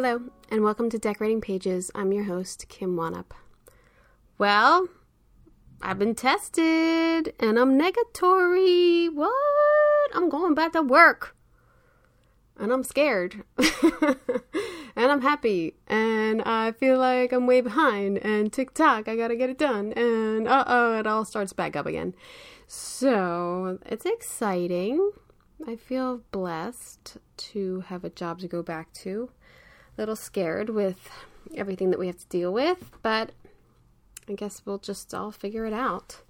Hello, and welcome to Decorating Pages. I'm your host, Kim Wannop. Well, I've been tested and I'm negatory. What? I'm going back to work. And I'm scared. and I'm happy. And I feel like I'm way behind. And tick tock, I gotta get it done. And uh oh, it all starts back up again. So it's exciting. I feel blessed to have a job to go back to little scared with everything that we have to deal with, but I guess we'll just all figure it out.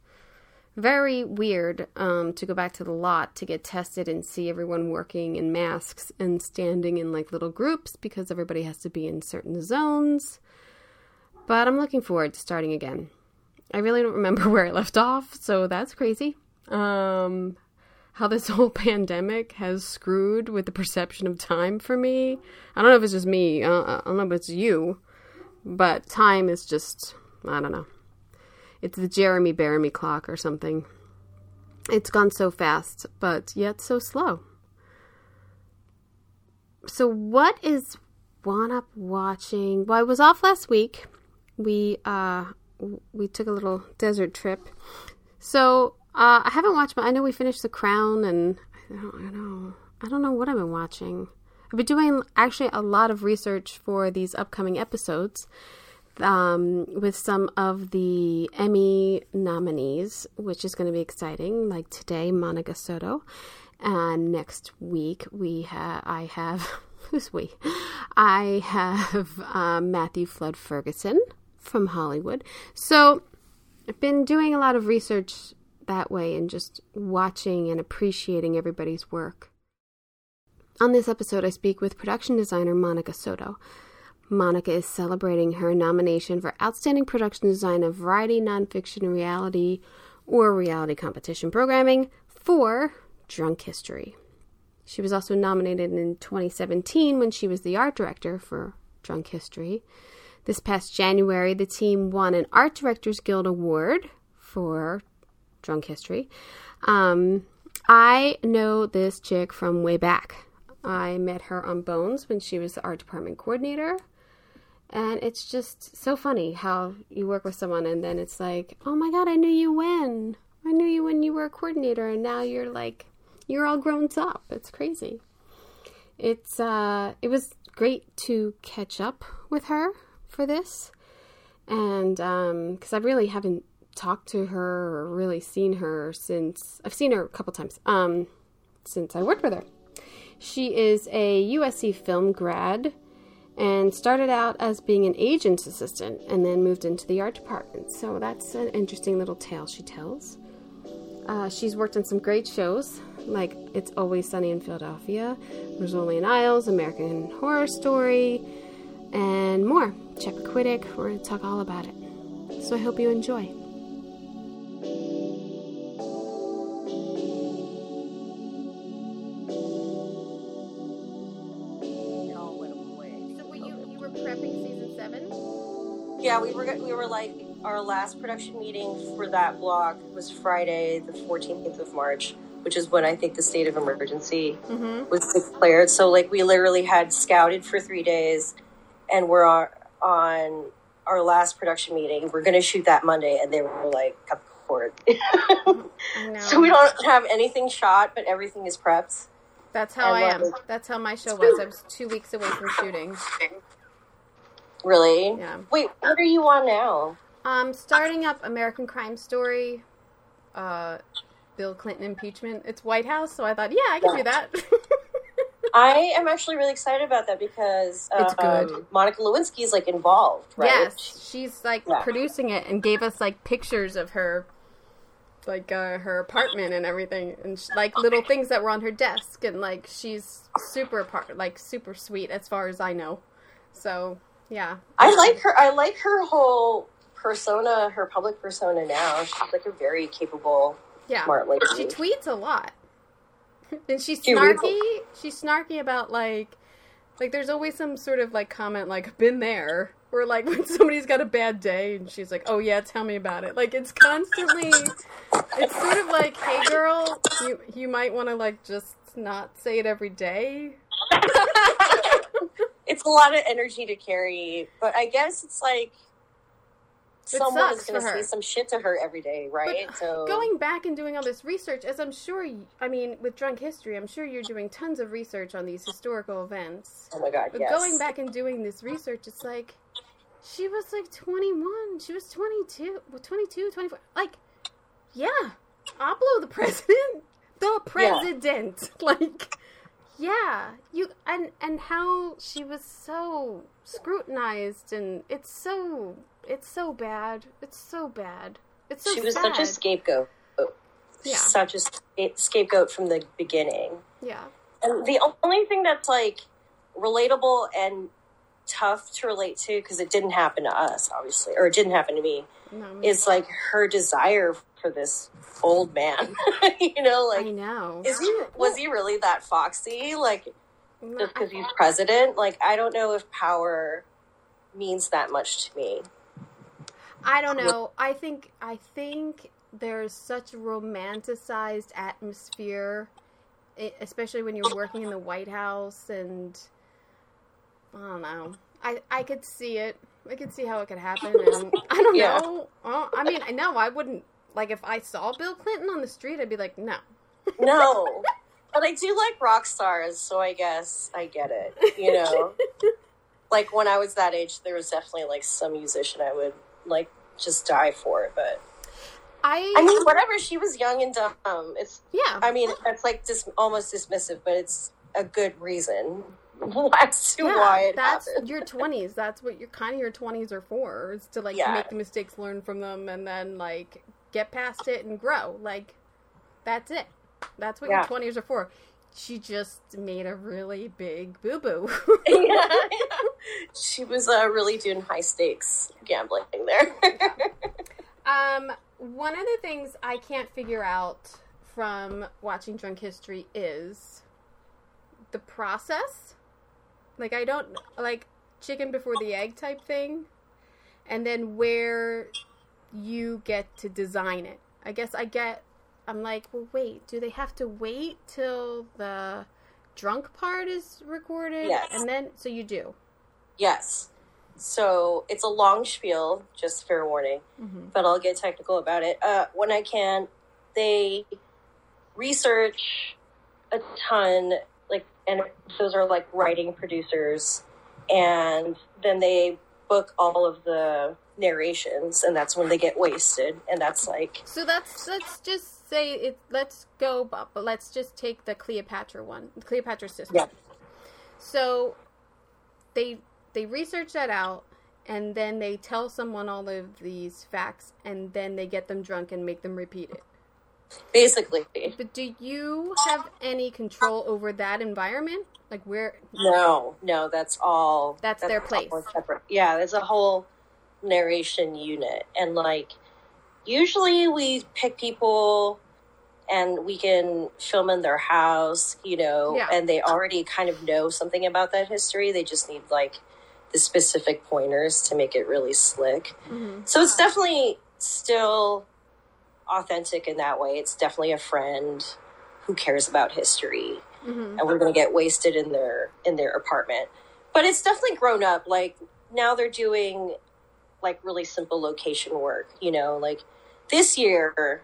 Very weird um, to go back to the lot to get tested and see everyone working in masks and standing in like little groups because everybody has to be in certain zones. But I'm looking forward to starting again. I really don't remember where I left off, so that's crazy. Um, how this whole pandemic has screwed with the perception of time for me. I don't know if it's just me. Uh, I don't know if it's you, but time is just I don't know. It's the Jeremy Bearimy clock or something. It's gone so fast, but yet so slow. So what is Wannop watching? Well, I was off last week. We uh we took a little desert trip. So uh, I haven't watched, but I know we finished The Crown, and I don't, I know, I don't know what I've been watching. I've been doing actually a lot of research for these upcoming episodes um, with some of the Emmy nominees, which is going to be exciting. Like today, Monica Sotto, and next week we have I have who's we? I have um, Matthew Flood Ferguson from Hollywood. So I've been doing a lot of research that way and just watching and appreciating everybody's work. On this episode, I speak with production designer Monica Sotto. Monica is celebrating her nomination for Outstanding Production Design of Variety, Nonfiction, Reality, or Reality Competition Programming for Drunk History. She was also nominated in 2017 when she was the art director for Drunk History. This past January, the team won an Art Directors Guild Award for drunk history. Um, I know this chick from way back. I met her on Bones when she was the art department coordinator. And it's just so funny how you work with someone and then it's like, oh my God, I knew you when. I knew you when you were a coordinator and now you're like, you're all grown up. It's crazy. It's, uh, it was great to catch up with her for this. And, um, cause I really haven't talked to her or really seen her since I've seen her a couple times um, since I worked with her. She is a USC film grad and started out as being an agent's assistant and then moved into the art department. So that's an interesting little tale she tells. Uh, she's worked on some great shows like It's Always Sunny in Philadelphia, Rizzoli and Isles, American Horror Story, and more. Chappaquiddick, we're going to talk all about it. So I hope you enjoy. Yeah, we were we were like our last production meeting for that block was Friday, the 14th of March, which is when I think the state of emergency mm-hmm. was declared. So like we literally had scouted for three days, and we're on, on our last production meeting. We're going to shoot that Monday, and they were like, "Cut the cord." so we don't have anything shot, but everything is prepped. That's how and I am. That's how my show was. I was two weeks away from shooting. Really? Yeah. Wait, what are you on now? Um, starting up American Crime Story, uh, Bill Clinton impeachment. It's White House, so I thought, yeah, I can yeah. do that. I am actually really excited about that because it's good. Um, Monica Lewinsky is like involved, right? Yes, she's like yeah. producing it and gave us like pictures of her like uh, her apartment and everything, and sh- like little things that were on her desk, and like she's super part, like super sweet as far as I know. So yeah, I like her. I like her whole persona, her public persona now. She's like a very capable, yeah. smart lady. She tweets a lot, and she's She snarky. She's snarky about like, like there's always some sort of like comment like "been there," or like when somebody's got a bad day, and she's like, "Oh yeah, tell me about it." Like it's constantly, it's sort of like, "Hey girl, you you might want to like just not say it every day." It's a lot of energy to carry, but I guess it's like someone is going to say some shit to her every day, right? But so going back and doing all this research, as I'm sure, I mean, with Drunk History, I'm sure you're doing tons of research on these historical events. oh my god, But yes. going back and doing this research, it's like she was like 21. She was 22, well, 22, 24. Like, yeah, Pablo the president, the president. Like, yeah, you and and how she was so scrutinized, and it's so it's so bad. It's so bad. It's so she was sad. such a scapegoat. Yeah. Such a scapegoat from the beginning. yeah. And the only thing that's like relatable and tough to relate to because it didn't happen to us, obviously, or it didn't happen to me, No, is like her desire for this old man. you know, I like know. is he was he really that foxy? Like just because he's president? Like I don't know if power means that much to me. I don't know. I think I think there's such romanticized atmosphere, especially when you're working in the White House, and I don't know. I I could see it. I could see how it could happen, and I don't Yeah. know. Oh, I mean, no, I wouldn't. Like, if I saw Bill Clinton on the street, I'd be like, no. No. but I do like rock stars, so I guess I get it. You know? like when I was that age there was definitely like some musician I would like just die for, but I, I mean whatever, she was young and dumb. It's yeah. I mean, it's like dis- almost dismissive, but it's a good reason as to yeah, why it that's happened. your 20s. That's what your kind of your 20s are for, is to like Yeah. make the mistakes, learn from them, and then like get past it and grow. Like that's it. That's what Yeah. your 20s are for. She just made a really big boo boo. yeah, she was uh, really doing high stakes gambling there. um, one of the things I can't figure out from watching Drunk History is the process. Like I don't like chicken before the egg type thing, and then where you get to design it. I guess I get. I'm like, well, wait. Do they have to wait till the drunk part is recorded, Yes. and then so you do? yes. So it's a long spiel, just fair warning. Mm-hmm. but I'll get technical about it. Uh, when I can, they research a ton, and those are like writing producers, and then they book all of the narrations, and that's when they get wasted, and that's like, So that's let's just say it. Let's go, but let's just take the Cleopatra one, the Cleopatra sister. Yeah. So they they research that out, and then they tell someone all of these facts, and then they get them drunk and make them repeat it. Basically, But do you have any control over that environment? Like where? no, no, that's all. That's their place. separate. Yeah, there's a whole narration unit, and like, usually we pick people and we can film in their house, you know, Yeah. and they already kind of know something about that history. They just need like the specific pointers to make it really slick. Mhm. So it's definitely still authentic in that way. It's definitely a friend who cares about history Mhm. and we're going to get wasted in their in their apartment. But it's definitely grown up. Like now they're doing like really simple location work, you know, like this year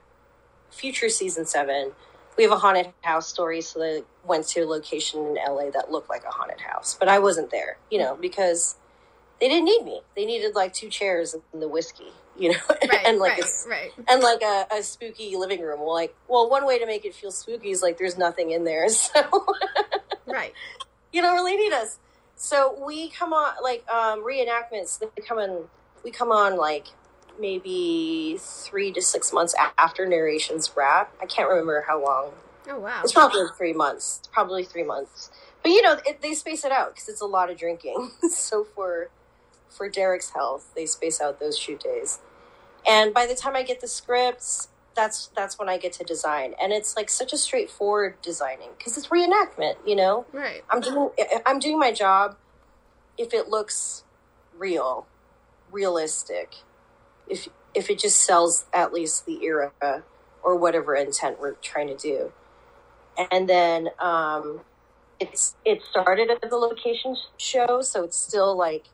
future season 7 we have a haunted house story so they went to a location in LA that looked like a haunted house but I wasn't there you know because they didn't need me they needed like two chairs and the whiskey you know Right. and like right. a right. and like a, a spooky living room. Well, like, well, one way to make it feel spooky is like there's nothing in there, so Right. you don't really need us. So we come on like um, reenactments. They come in. We come on like maybe three to six months after narrations wrap. I can't remember how long. Oh wow! It's probably three months. It's probably three months. But you know, it, they space it out because it's a lot of drinking. so for for Derek's health, they space out those shoot days. And by the time I get the scripts, that's that's when I get to design, and it's like such a straightforward designing because it's reenactment. You know, right? I'm doing I'm doing my job. If it looks real, realistic, if if it just sells at least the era or whatever intent we're trying to do, and then um, it's it started at the location show, so it's still like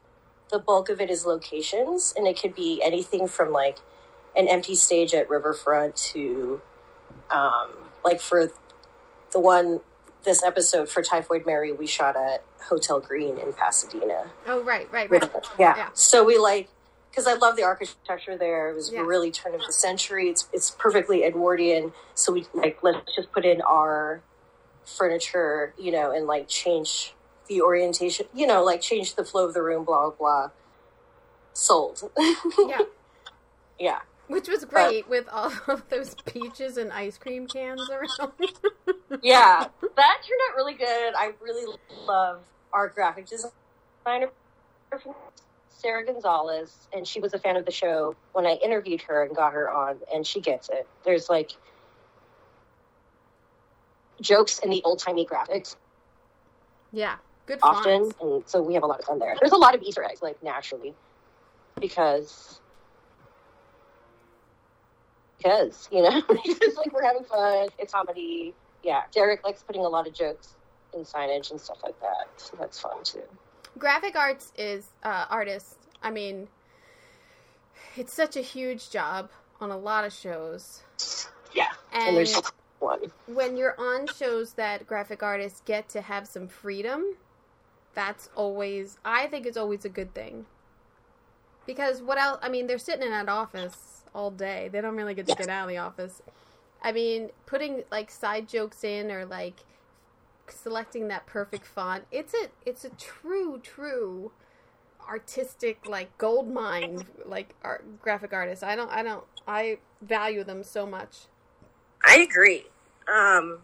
the bulk of it is locations, and it could be anything from like an empty stage at Riverfront to um, like for the one this episode for Typhoid Mary, we shot at Hotel Green in Pasadena. Oh, right, right, right. Yeah. yeah. So we like because I love the architecture there. It was Yeah. really turn of the century. It's it's perfectly Edwardian. So we like let's just put in our furniture, you know, and like change the orientation, you know, like change the flow of the room, blah blah. blah. Sold. Yeah, yeah. which was great with all of those peaches and ice cream cans around. yeah, that turned out really good. I really love our graphic designer, Sarah Gonzalez, and she was a fan of the show when I interviewed her and got her on, and she gets it. There's like jokes in the old timey graphics yeah, good often, fonts. and so we have a lot of fun there. There's a lot of Easter eggs, like naturally, because. Because you know, it's like we're having fun. It's comedy. Yeah, Derek likes putting a lot of jokes in signage and stuff like that. So that's fun too. Graphic arts is uh, artist. I mean, it's such a huge job on a lot of shows. Yeah, and, And there's one. when you're on shows that graphic artists get to have some freedom, that's always I think it's always a good thing. Because what else? I mean, they're sitting in that office all day. They don't really get to get out of the office. I mean, putting like side jokes in or like selecting that perfect font. It's a it's a true true artistic like gold mine like art, graphic artists. I don't I don't I value them so much. I agree. Um,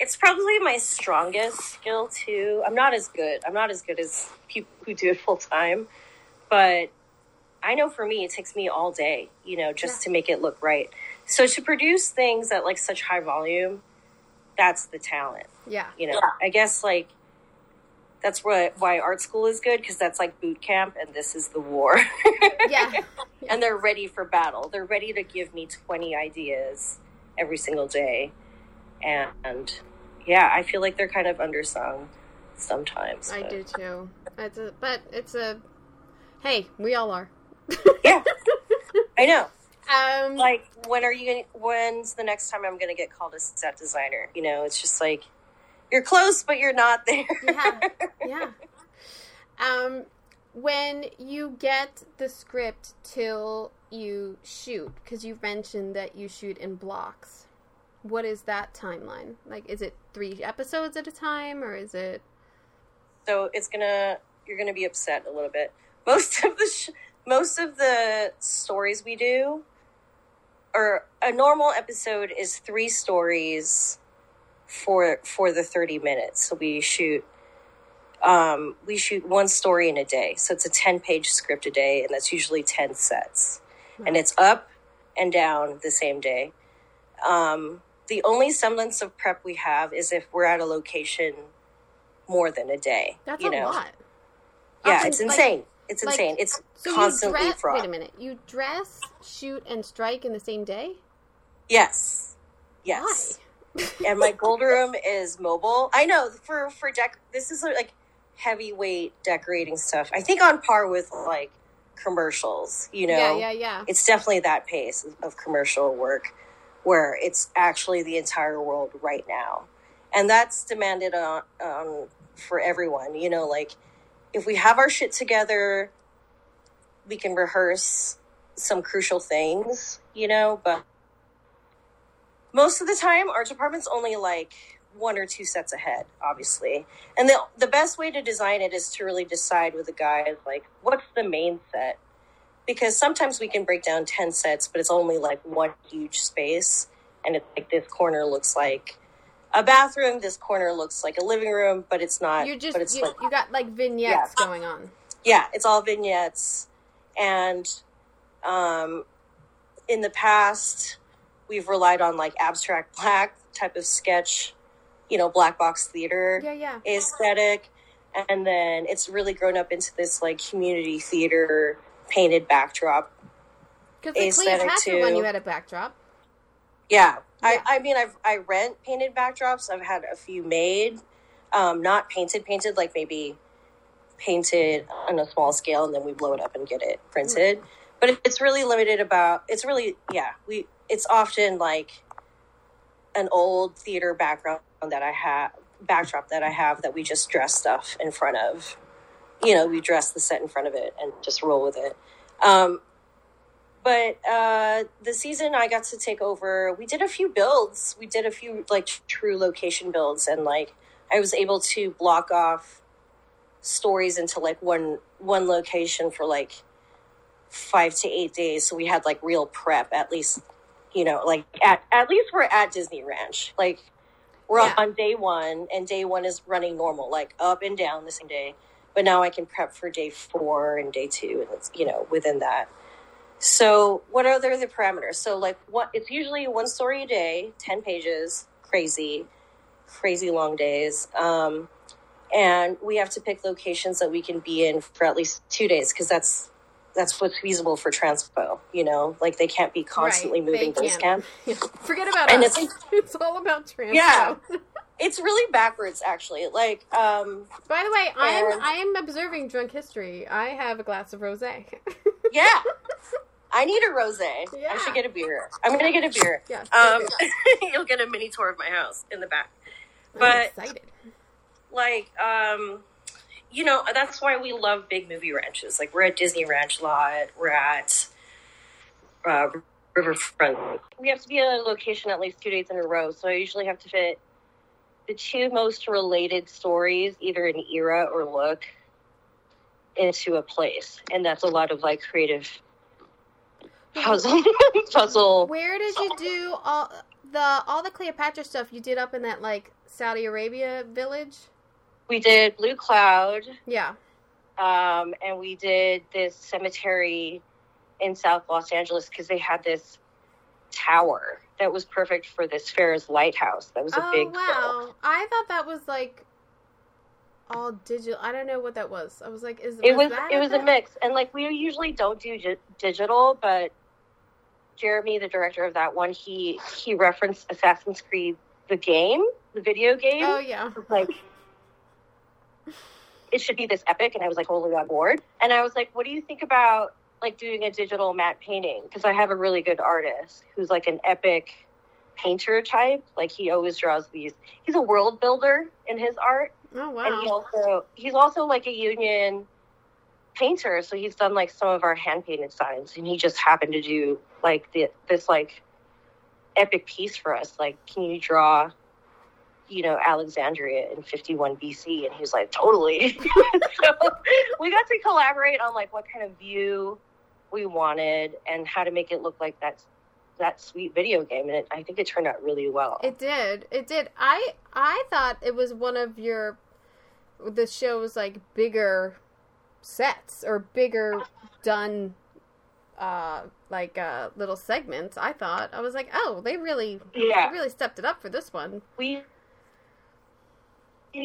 it's probably my strongest skill too. I'm not as good. I'm not as good as people who do it full time, but I know for me, it takes me all day, you know, just Yeah. to make it look right. So to produce things at like such high volume, that's the talent. Yeah. You know, I guess like that's what why art school is good because that's like boot camp, and this is the war. Yeah. and they're ready for battle. They're ready to give me 20 ideas every single day. And yeah, I feel like they're kind of undersung sometimes. I but- do too. It's a, but it's a. Hey, we all are. Yeah, I know. Um, Like, when are you going when's the next time I'm going to get called a set designer? You know, it's just like, you're close, but you're not there. yeah, yeah. Um, when you get the script till you shoot, because you've mentioned that you shoot in blocks. What is that timeline? Like, is it three episodes at a time, or is it? so it's gonna you're gonna be upset a little bit. Most of the sh- most of the stories we do or a normal episode is three stories for for the 30 minutes. So we shoot um we shoot one story in a day. So it's a 10 page script a day and that's usually 10 sets. And it's up and down the same day. Um the only semblance of prep we have is if we're at a location more than a day That's you a know lot. yeah it's like- insane it's like, insane it's So constantly dress. fraught Wait a minute. You dress, shoot, and strike in the same day. yes yes and my gold room is mobile i know for for dec this is like heavyweight decorating stuff i think on par with like commercials you know Yeah, yeah, yeah. it's definitely that pace of commercial work where it's actually the entire world right now. And that's demanded on, for everyone you know like if we have our shit together we can rehearse some crucial things you know but most of the time our department's only like one or two sets ahead obviously. And the the best way to design it is to really decide with the guys like what's the main set because sometimes we can break down 10 sets, but it's only like one huge space. And it's like this corner looks like a bathroom, this corner looks like a living room, but it's not. You're just but it's you, like, you got like vignettes Yeah. going on. yeah, it's all vignettes. And um, in the past, we've relied on like abstract black type of sketch, you know, black box theater Yeah, yeah. aesthetic. And then it's really grown up into this like community theater painted backdrop. Because like Aesthetic, Cleopatra when you had a backdrop. Yeah. Yeah. I, I mean, I've, I rent painted backdrops. I've had a few made, um, not painted, painted, like maybe painted on a small scale and then we blow it up and get it printed. But it- it's really limited about, it's really, yeah, we, it's often like an old theater background that I have, backdrop that I have that we just dress stuff in front of. You know, we dress the set in front of it and just roll with it. Um, but uh, the season I got to take over, we did a few builds. We did a few like true location builds, and like I was able to block off stories into like one one location for like five to eight days. So we had like real prep, at least you know, like at at least we're at Disney Ranch. Like we're Yeah. on day one, and day one is running normal, like up and down the same day. But now I can prep for day four and day two, and it's you know within that. So, what are the, parameters? So, like, what it's usually one story a day, ten pages, crazy, crazy long days, um, and we have to pick locations that we can be in for at least two days because that's that's what's feasible for transpo. You know, like they can't be constantly Right, moving base camp. Forget about it. And us. it's- It's, all about transpo. Yeah. It's really backwards, actually. Like, um, By the way, I am I am observing drunk history. I have a glass of rosé. yeah. I need a rosé. Yeah. I should get a beer. I'm gonna get a beer. yeah. Um, you'll get a mini tour of my house in the back. I'm but- excited. like um you know that's why we love big movie ranches like we're at disney ranch lot we're at uh, riverfront we have to be at a location at least two days in a row so i usually have to fit the two most related stories either in era or look into a place and that's a lot of like creative puzzle puzzle Where did you do all the all the Cleopatra stuff you did up in that like Saudi Arabia village? we did blue cloud Yeah. um, and we did this cemetery in South Los Angeles because they had this tower that was perfect for this Pharos lighthouse. That was a oh big wow! I thought that was like all digital. I don't know what that was. I was like, is It was that it was a mix, and like we usually don't do gi- digital, but Jeremy, the director of that one, he he referenced Assassin's Creed the game, the video game. Oh yeah. like it should be this epic and i was like totally on board and i was like what do you think about like doing a digital matte painting because i have a really good artist who's like an epic painter type. Like he always draws these he's a world builder in his art. Oh wow! and he also he's also like a union painter. So he's done like some of our hand painted signs and he just happened to do like the, this like epic piece for us. Like can you draw you know alexandria in 51 bc and he was like totally. So we got to collaborate on like what kind of view we wanted and how to make it look like that that sweet video game and it, i think it turned out really well It did. It did. I I thought it was one of your the show's like bigger sets or bigger done uh like uh little segments. I thought. I was like, "Oh, they really yeah they really stepped it up for this one." we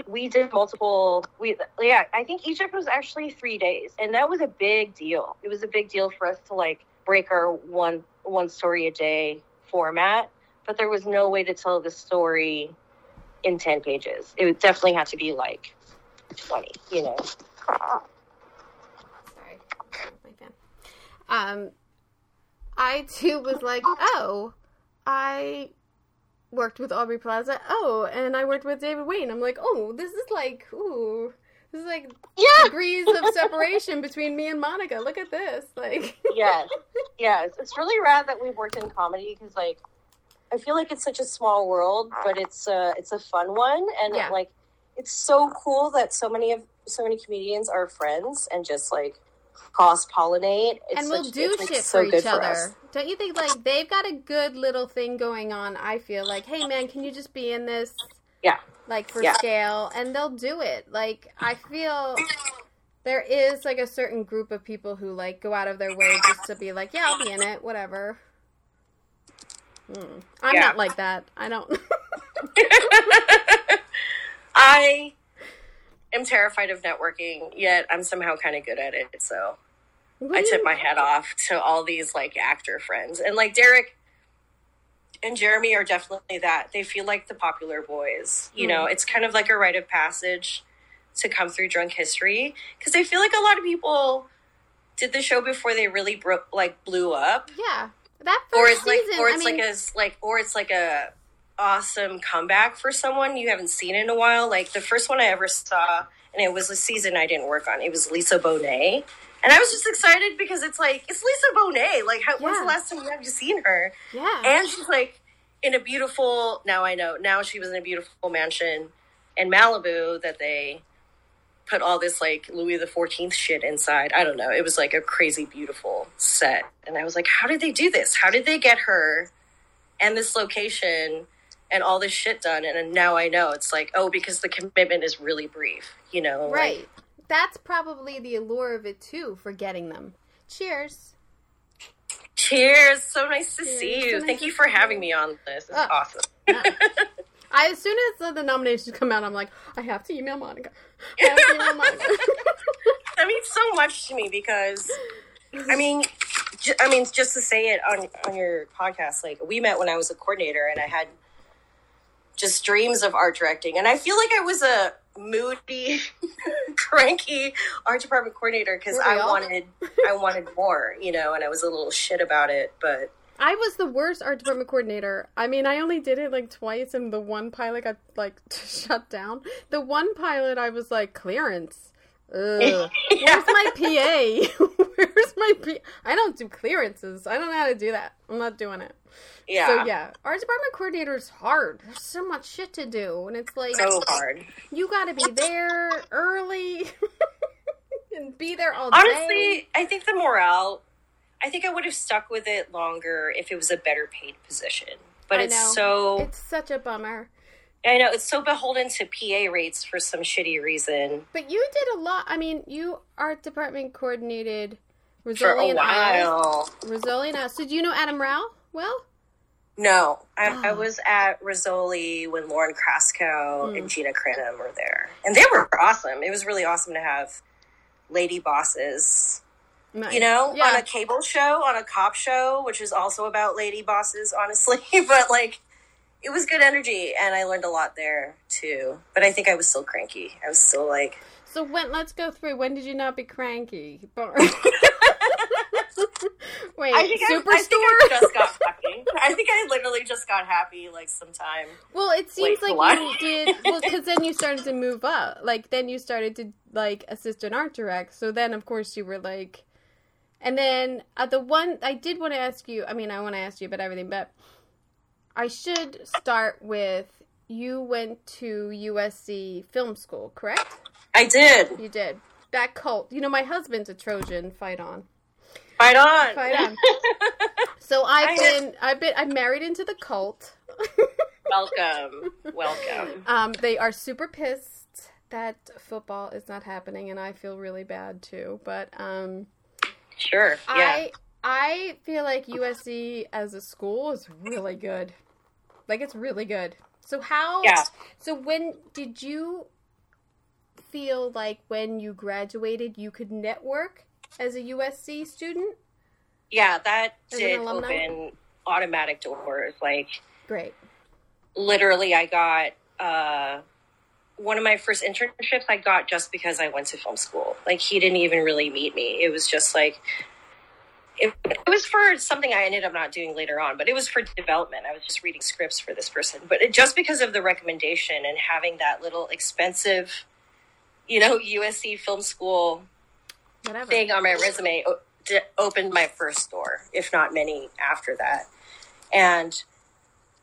we did multiple we yeah i think egypt was actually three days and that was a big deal it was a big deal for us to like break our one one story a day format but there was no way to tell the story in 10 pages it definitely had to be like 20 you know Sorry. My fan. Um I too was like, "Oh, I worked with Aubrey Plaza. Oh, and I worked with David Wain. I'm like, "Oh, this is like, ooh, this is like yeah degrees of separation between me and Monica. Look at this. Like, yes yes it's really rad that we've worked in comedy because like i feel like it's such a small world but it's uh it's a fun one and Yeah. like it's so cool that so many of so many comedians are friends and just like cross pollinate. And we'll do shit so for each other. For Don't you think like they've got a good little thing going on? I feel like, hey man, can you just be in this? Yeah. Like for Yeah. scale, and they'll do it. Like I feel there is like a certain group of people who like go out of their way just to be like, yeah, I'll be in it, whatever. Hmm. I'm Yeah. not like that. I don't. I am terrified of networking, yet I'm somehow kind of good at it. So I tip my hat off to all these like actor friends. And like Derek and Jeremy are definitely that. They feel like the popular boys. You know, hmm. it's kind of like a rite of passage to come through drunk history because I feel like a lot of people did the show before they really broke like blew up Yeah, that first or it's like season. or I it's mean, like a like or it's like a awesome comeback for someone you haven't seen in a while. Like the first one i ever saw and it was a season i didn't work on. It was lisa bonet. And i was just excited because it's like it's lisa bonet. Like how, when's the last time you have you seen her? Yeah, and she's like in a beautiful now i know now she was in a beautiful mansion in malibu that they put all this like louis the 14th shit inside. I don't know. It was like a crazy beautiful set. And i was like how did they do this? How did they get her and this location and all this shit done and now i know it's like oh because the commitment is really brief you know like- right. That's probably the allure of it too for getting them. Cheers. cheers so nice to Cheers. see So you nice thank you for see you. having me on this it's Oh. awesome I as soon as the nominations come out, I'm like, I have to email Monica. I have to email Monica. that means so much to me because I mean, j- I mean, just to say it on on your podcast, like we met when I was a coordinator, and I had just dreams of art directing, and I feel like I was a moody, cranky art department coordinator because I all? wanted I wanted more, you know, and I was a little shit about it, but I was the worst art department coordinator. I mean, I only did it like twice, and the one pilot got like shut down. The one pilot, I was like clearance. Ugh. Where's my PA? Where's my PA? I don't do clearances. I don't know how to do that. I'm not doing it. Yeah, So yeah, art department coordinator is hard. There's so much shit to do, and it's like so hard. you got to be there early and be there all day. Honestly, I think the morale. I think I would have stuck with it longer if it was a better paid position. But I it's know. so It's such a bummer. I know it's so beholden to PA rates for some shitty reason But you did a lot. I mean, you art department coordinated for Rizzoli a and Al. while. Rizzoli and. So do you know Adam Rao? Well, No, I, I Oh. was at Rizzoli when Lauren Kraskow Hmm. and Gina Cranham were there, and they were awesome. It was really awesome to have lady bosses, nice. you know, yeah. on a cable show, on a cop show, which is also about lady bosses, honestly. but like, it was good energy, and I learned a lot there too. But I think I was still cranky. I was still like. So when let's go through. When did you not be cranky? Wait, I think I, Superstore. I think I just got happy. I think I literally just got happy like sometime. well, it seems like you did. Well, because then you started to move up. Like then you started to like assist assistant art direct. So then of course you were like, and then uh, the one I did want to ask you. I mean, I want to ask you about everything, but I should start with you went to USC film school, correct? I did. You did. That cult. You know, my husband's a Trojan. Fight on. Fight on. Fight on. So I've I- been, I've been, I'm married into the cult. Welcome. Welcome. um, they are super pissed that football is not happening, and I feel really bad too. But um, Sure. Yeah. I, I feel like USC as a school is really good. Like it's really good. So how? Yeah. So when did you feel like when you graduated you could network as a USC student? yeah, that As did open automatic doors. Like Great. literally I got uh one of my first internships I got just because I went to film school. Like he didn't even really meet me. It was just like it, it was for something I ended up not doing later on, but it was for development. I was just reading scripts for this person. But it, just because of the recommendation and having that little expensive, you know, USC film school Whatever. thing on my resume o- d- opened my first door, if not many after that. And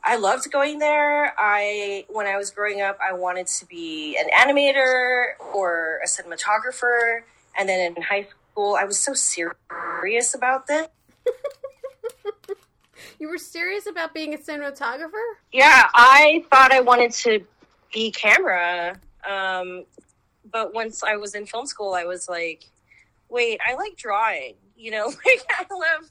I loved going there. I when I was growing up, I wanted to be an animator or a cinematographer. And then in high school, I was so serious about this. you were serious about being a cinematographer? Yeah, I thought I wanted to be camera. Um, but once I was in film school, I was like, wait, I like drawing. You know, like I love,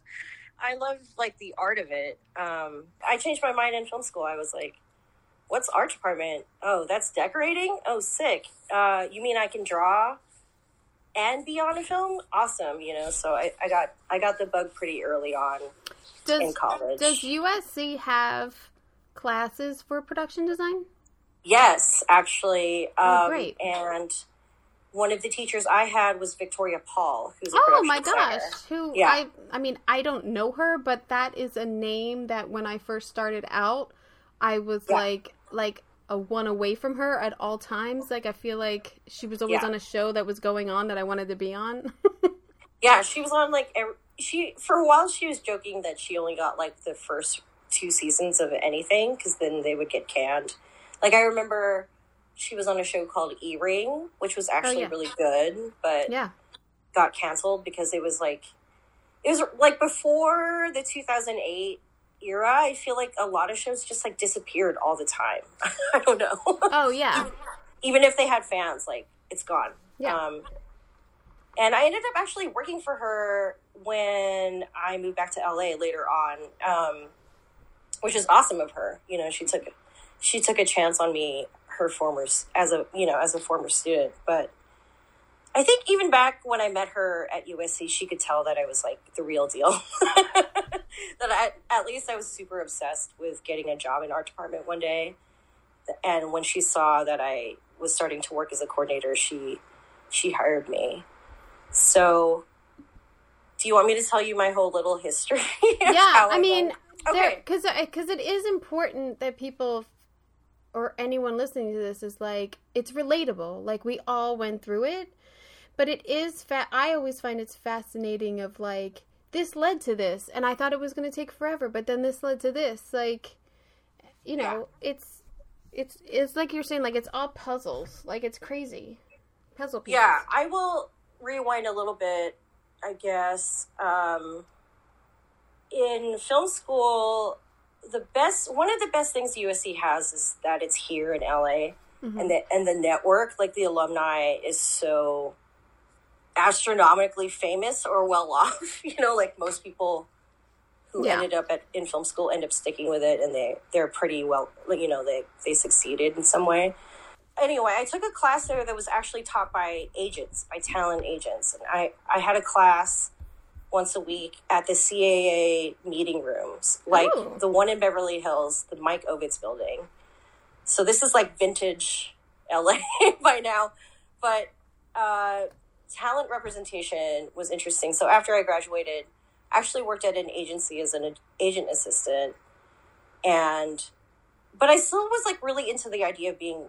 I love like the art of it. Um, I changed my mind in film school. I was like, what's art department? Oh, that's decorating. Oh, sick. Uh, you mean I can draw and be on a film? Awesome. You know, so I, I got I got the bug pretty early on does, in college. Does USC have classes for production design? Yes, actually. Oh, Um, great. And one of the teachers I had was Victoria Paul, who's a Oh my designer. gosh! Who? Yeah. I I mean, I don't know her, but that is a name that when I first started out, I was Yeah. like like a one away from her at all times. Like I feel like she was always Yeah. on a show that was going on that I wanted to be on. Yeah, she was on like every, she for a while. She was joking that she only got like the first two seasons of anything because then they would get canned. Like I remember, she was on a show called E Ring, which was actually Oh, yeah. really good, but yeah. got canceled because it was like it was like before the 2008 era. I feel like a lot of shows just like disappeared all the time. I don't know. Oh yeah. Even if they had fans, like it's gone. Yeah. Um, and I ended up actually working for her when I moved back to LA later on, um, which is awesome of her. You know, she took she took a chance on me, her former as a you know as a former student. But I think even back when I met her at USC, she could tell that I was like the real deal. that I, at least I was super obsessed with getting a job in art department one day. And when she saw that I was starting to work as a coordinator, she she hired me. So, do you want me to tell you my whole little history? Yeah. I mean, okay. because because it is important that people or anyone listening to this is like it's relatable. Like we all went through it, but it is. Fa- I always find it's fascinating. Of like this led to this, and I thought it was going to take forever, but then this led to this. Like, you know, it's it's it's like you're saying. Like it's all puzzles. Like it's crazy puzzle pieces. Yeah, I will rewind a little bit, I guess. Um, in film school, the best one of the best things USC has is that it's here in LA, mm-hmm. and the and the network, like the alumni, is so astronomically famous or well off. You know, like most people who Yeah. ended up at in film school end up sticking with it, and they they're pretty well. You know, they they succeeded in some way anyway, I took a class there that was actually taught by agents, by talent agents. And I, I had a class once a week at the CAA meeting rooms, like Ooh. the one in Beverly Hills, the Mike Ovitz building. So this is like vintage LA by now. But uh, talent representation was interesting. So after I graduated, I actually worked at an agency as an agent assistant. And, but I still was like really into the idea of being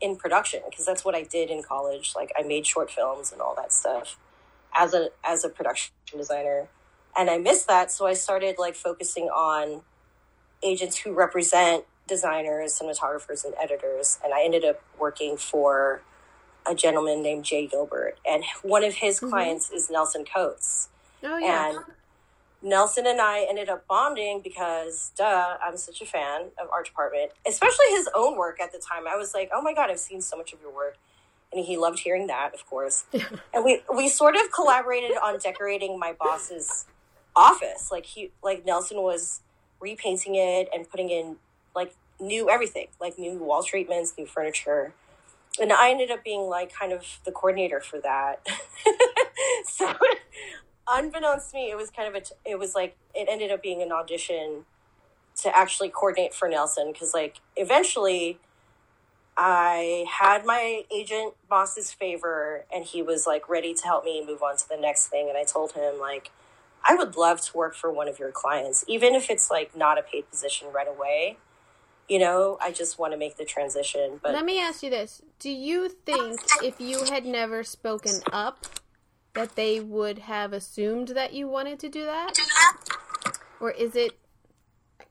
in production because that's what I did in college. Like I made short films and all that stuff as a as a production designer, and I missed that. So I started like focusing on agents who represent designers, cinematographers, and editors. And I ended up working for a gentleman named Jay Gilbert, and one of his mm-hmm. clients is Nelson Coates. Oh yeah. And Nelson and I ended up bonding because, duh, I'm such a fan of Art Department, especially his own work at the time. I was like, oh my God, I've seen so much of your work. And he loved hearing that, of course. and we, we sort of collaborated on decorating my boss's office. Like he, like Nelson was repainting it and putting in like new everything, like new wall treatments, new furniture. And I ended up being like kind of the coordinator for that. so unbeknownst to me, it was kind of a, t- it was like, it ended up being an audition to actually coordinate for Nelson. Cause like eventually I had my agent boss's favor and he was like ready to help me move on to the next thing. And I told him like, I would love to work for one of your clients, even if it's like not a paid position right away. You know, I just want to make the transition. But Let me ask you this: Do you think if you had never spoken up, that they would have assumed that you wanted to do that, or is it?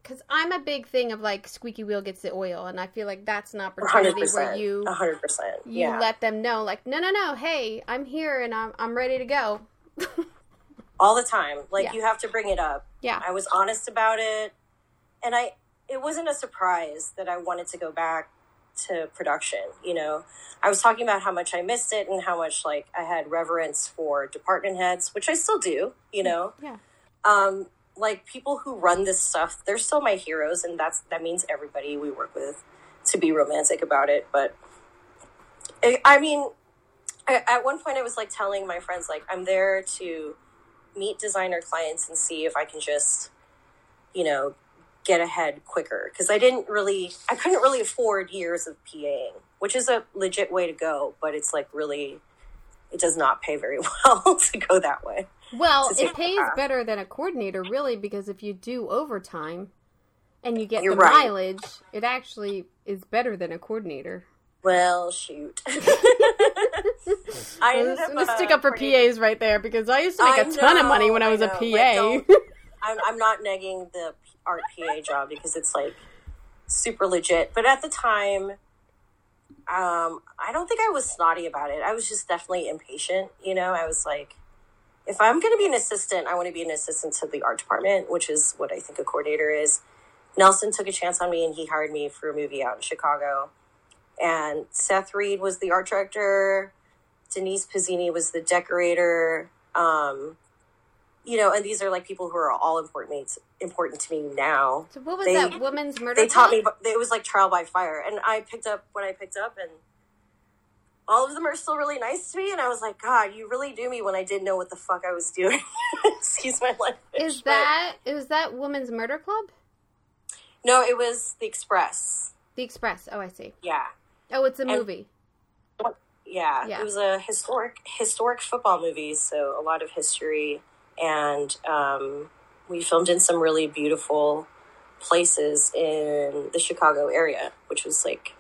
Because I'm a big thing of like squeaky wheel gets the oil, and I feel like that's an opportunity where you hundred percent, you yeah. let them know, like, no, no, no, hey, I'm here and I'm I'm ready to go. all the time. Like Yeah. you have to bring it up. Yeah. I was honest about it, and I it wasn't a surprise that I wanted to go back to production. You know, I was talking about how much I missed it and how much like I had reverence for department heads, which I still do. You know, Yeah. um, like people who run this stuff, they're still my heroes, and that's that means everybody we work with to be romantic about it. But I, I mean, I, at one point, I was like telling my friends, like I'm there to meet designer clients and see if I can just, you know, get ahead quicker because I didn't really, I couldn't really afford years of PAing, which is a legit way to go, but it's like really, it does not pay very well to go that way. Well, it pays better than a coordinator, really, because if you do overtime and you get You're the right. mileage, it actually is better than a coordinator. Well, shoot. I ended I'm gonna stick uh, up for PAs right there because I used to make I a ton of money when I was a know. PA. I'm, I'm not negging the art PA job because it's like super legit. But at the time, um, I don't think I was snotty about it. I was just definitely impatient. You know, I was like, if I'm going to be an assistant, I want to be an assistant to the art department, which is what I think a coordinator is. Nelson took a chance on me and he hired me for a movie out in Chicago. And Seth Reed was the art director. Denise Pizzini was the decorator. Um, you know, and these are like people who are all important to, important to me now. so what was They- that woman's murder? They taught me, it was like trial by fire. And I picked up what I picked up, and all of them are still really nice to me. And I was like, God, you really do me when I didn't know what the fuck I was doing. Excuse my language. Is but- that is that woman's murder club? no? It was the Express. The Express. Oh, I see. Yeah, Oh, it's a And- movie. yeah. Yeah. It was a historic historic football movie, so a lot of history, and um, we filmed in some really beautiful places in the Chicago area, which was like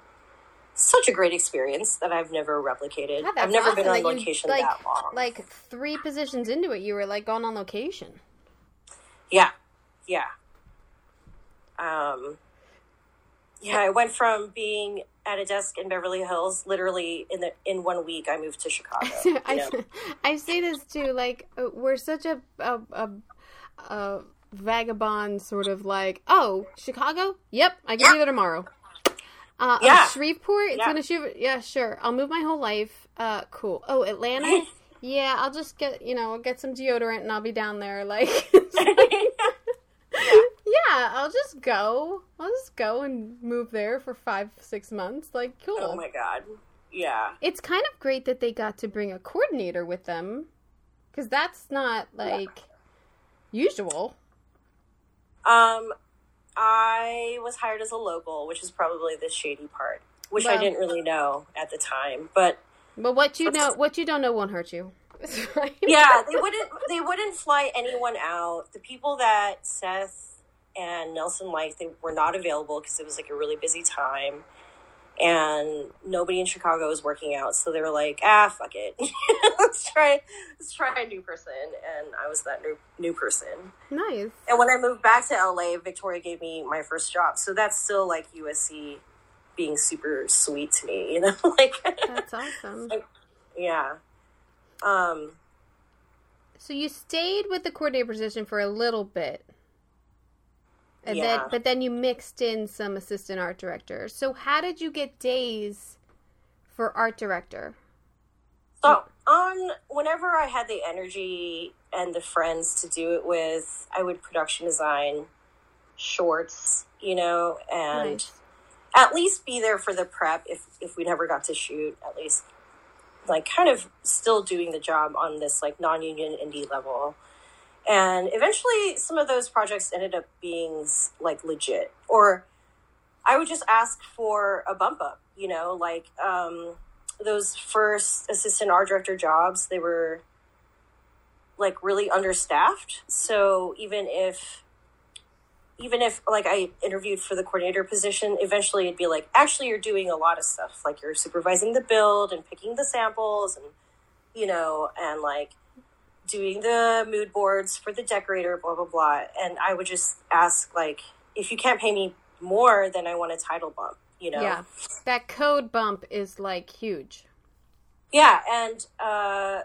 such a great experience that I've never replicated. God, I've never been on that you, location like, that long. Like three positions into it, you were like gone on location. yeah, yeah. Um, yeah, I went from being at a desk in Beverly Hills, literally in the in one week, I moved to Chicago. you I, know? I say this too. Like uh, we're such a a, a a vagabond sort of like. Oh, Chicago. Yep, I can be there tomorrow. Uh, Yeah. Shreveport. It's Yeah. gonna shoot. Yeah, sure. I'll move my whole life. Uh, cool. Oh, Atlanta. yeah, I'll just get you know get some deodorant and I'll be down there. Like, yeah, I'll just go. I'll just go and move there for five six months. Like, cool. oh my god, yeah. It's kind of great that they got to bring a coordinator with them because that's not like usual. Um, I was hired as a local, which is probably the shady part, which I didn't really know at the time. But But what you know, what you don't know, won't hurt you. Yeah, they wouldn't they wouldn't fly anyone out. The people that Seth and Nelson liked, they were not available because it was like a really busy time. And nobody in Chicago was working out, so they were like, "Ah, fuck it, let's try, let's try a new person." And I was that new new person. nice. And when I moved back to LA, Victoria gave me my first job. So that's still like USC being super sweet to me, you know? like That's awesome. yeah. Um So you stayed with the coordinator position for a little bit. And then Yeah. but then you mixed in some assistant art director. So how did you get days for art director? so on whenever I had the energy and the friends to do it with, I would production design shorts, you know, and Nice. at least be there for the prep if if we never got to shoot, at least like kind of still doing the job on this like non-union indie level. And eventually some of those projects ended up being like legit or I would just ask for a bump up, you know, like um those first assistant art director jobs, they were like really understaffed. So even if even if like I interviewed for the coordinator position, eventually it'd be like, actually you're doing a lot of stuff. Like you're supervising the build and picking the samples and you know, and like doing the mood boards for the decorator, blah blah blah. And I would just ask like, if you can't pay me more, then I want a title bump, you know? Yeah. That code bump is like huge. Yeah, and uh,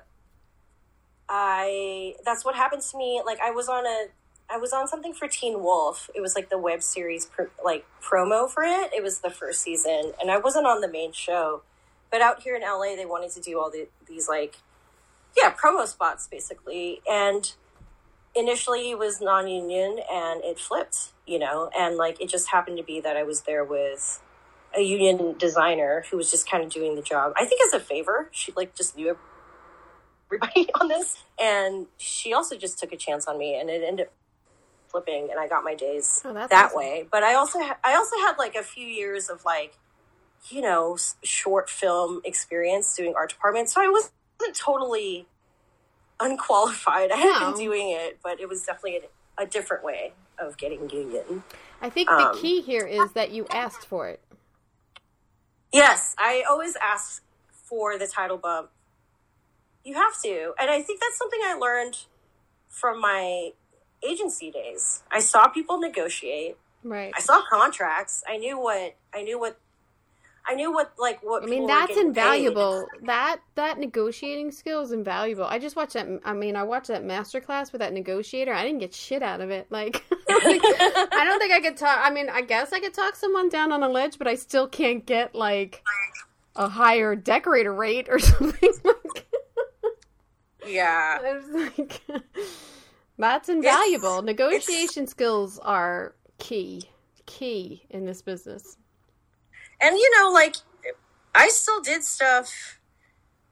I that's what happened to me. Like I was on a I was on something for Teen Wolf. It was like the web series pr- like promo for it. It was the first season, and I wasn't on the main show. But out here in LA, they wanted to do all the, these like yeah promo spots basically, and initially it was non-union, and it flipped, you know, and like it just happened to be that I was there with a union designer who was just kind of doing the job. I think as a favor, she like just knew everybody on this, and she also just took a chance on me, and it ended up flipping, and I got my days Oh, that awesome. way. But I also ha- I also had like a few years of like you know short film experience doing art department, so I wasn't totally unqualified. I had No. been doing it, but it was definitely a, a different way of getting union. I think the Um, key here is that you asked for it. Yes, I always ask for the title bump. You have to. And I think that's something I learned from my agency days. I saw people negotiate. Right. I saw contracts. I knew what I knew what I knew what like what I mean that's getting paid. invaluable. That that negotiating skill is invaluable. I just watched that. I mean, I watched that master class with that negotiator. I didn't get shit out of it. Like, I don't think I, don't think I could talk. I mean, I guess I could talk someone down on a ledge, but I still can't get like a higher decorator rate or something. like Yeah. I was like, that's invaluable. Negotiation skills are key, key in this business. And you know, like I still did stuff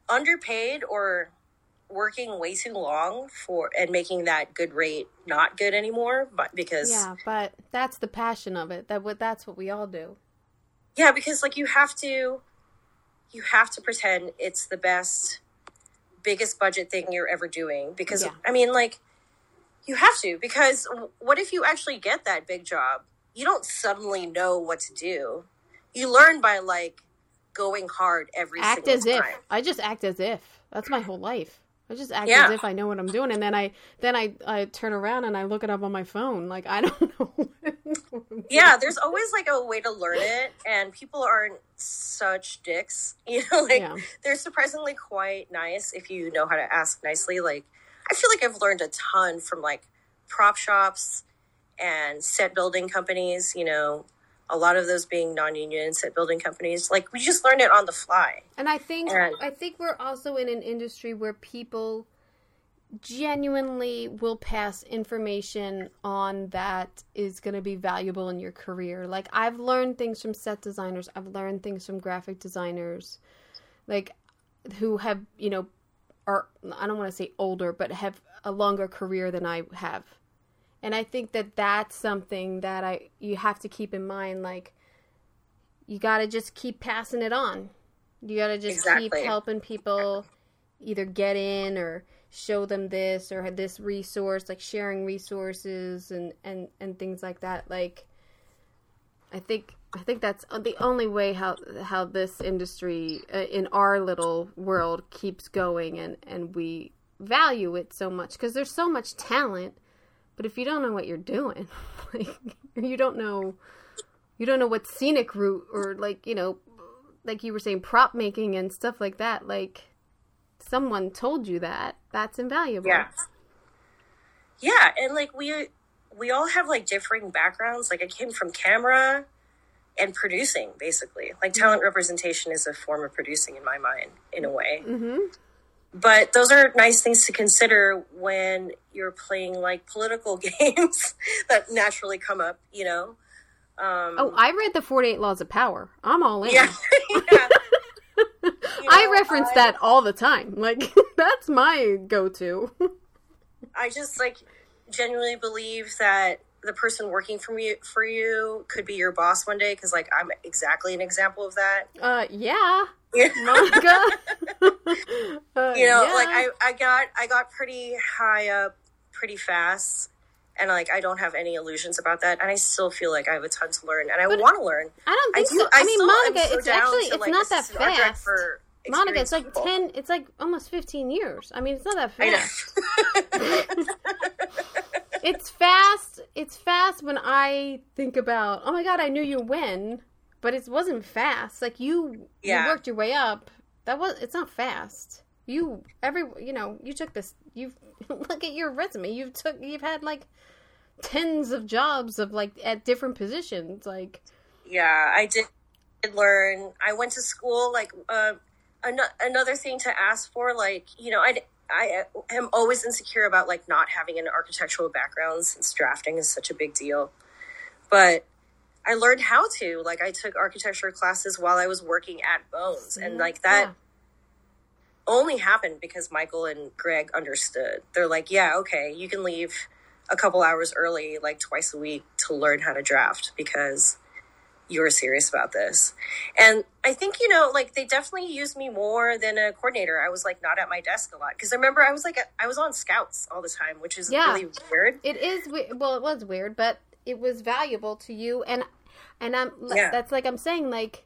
underpaid or working way too long for and making that good rate not good anymore, but because Yeah, but that's the passion of it. That what that's what we all do. Yeah, because like you have to you have to pretend it's the best biggest budget thing you're ever doing because Yeah. I mean like you have to because what if you actually get that big job? You don't suddenly know what to do. You learn by like going hard every act single as if. I just act as if. That's my whole life. I just act Yeah. as if I know what I'm doing, and then I then I I turn around and I look it up on my phone. Like I don't know. what I'm doing. Yeah, there's always like a way to learn it, and people aren't such dicks. You know, like Yeah. they're surprisingly quite nice if you know how to ask nicely. Like, I feel like I've learned a ton from like prop shops and set building companies. You know, a lot of those being non-union set building companies. Like, we just learned it on the fly. And I think And- I think we're also in an industry where people genuinely will pass information on that is going to be valuable in your career. Like I've learned things from set designers, I've learned things from graphic designers like who have, you know, are I don't want to say older, but have a longer career than I have. And I think that that's something that I you have to keep in mind like you got to just keep passing it on. You got to just keep helping people either get in or show them this or this resource like sharing resources and and and things like that. Like i think i think that's the only way how how this industry uh, in our little world keeps going and and we value it so much. Because there's so much talent but if you don't know what you're doing like you don't know you don't know what scenic route or like you know like you were saying prop making and stuff like that like someone told you that that's invaluable Yeah. Yeah, and like we we all have like differing backgrounds. Like I came from camera and producing basically. Like talent representation is a form of producing in my mind in a way. mm-hmm. But those are nice things to consider when you're playing like political games that naturally come up, you know. Um oh i read the 48 laws of power i'm all in yeah. yeah. i know, reference I- that all the time like that's my go-to I just like genuinely believe that the person working for you for you could be your boss one day because like I'm exactly an example of that. uh yeah monica Uh, you know, yeah. like I I got I got pretty high up pretty fast. And like I don't have any illusions about that, and I still feel like I have a ton to learn, and I want to learn. i don't I think do. so i, mean still monica so it's actually it's like, not that assist art direct fast for monica it's like experienced 10 it's like almost 15 years i mean it's not that fast I. it's fast. It's fast when I think about, oh my god, I knew you when, but it wasn't fast. Like you, Yeah. you worked your way up. That was. It's not fast. You every you know you took this. You look at your resume. You've took you've had like tens of jobs of like at different positions. Like yeah, I did learn. I went to school like uh, an- another thing to ask for. Like you know, I I uh, am always insecure about like not having an architectural background since drafting is such a big deal. But I learned how to. Like I took architecture classes while I was working at Bones, and like that. Yeah. Only happened because Michael and Greg understood. They're like, yeah, okay, you can leave a couple hours early, like twice a week, to learn how to draft because you're serious about this. And I think, you know, like they definitely used me more than a coordinator. I was like not at my desk a lot because I remember I was like, I was on scouts all the time, which is Yeah. really weird. It is well, it was weird, but it was valuable to you, and and I'm Yeah. that's like I'm saying like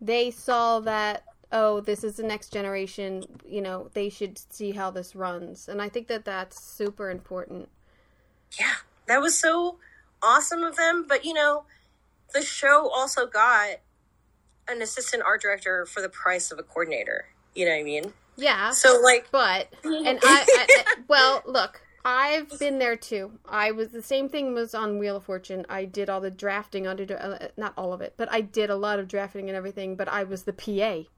they saw that oh this is the next generation, you know they should see how this runs, and I think that that's super important. Yeah, that was so awesome of them. But, you know, the show also got an assistant art director for the price of a coordinator. You know what I mean? Yeah, So, like, but and I, I, I well look. I've been there too. I was the same thing was on Wheel of Fortune. I did all the drafting under uh, not all of it, but I did a lot of drafting and everything, but I was the PA.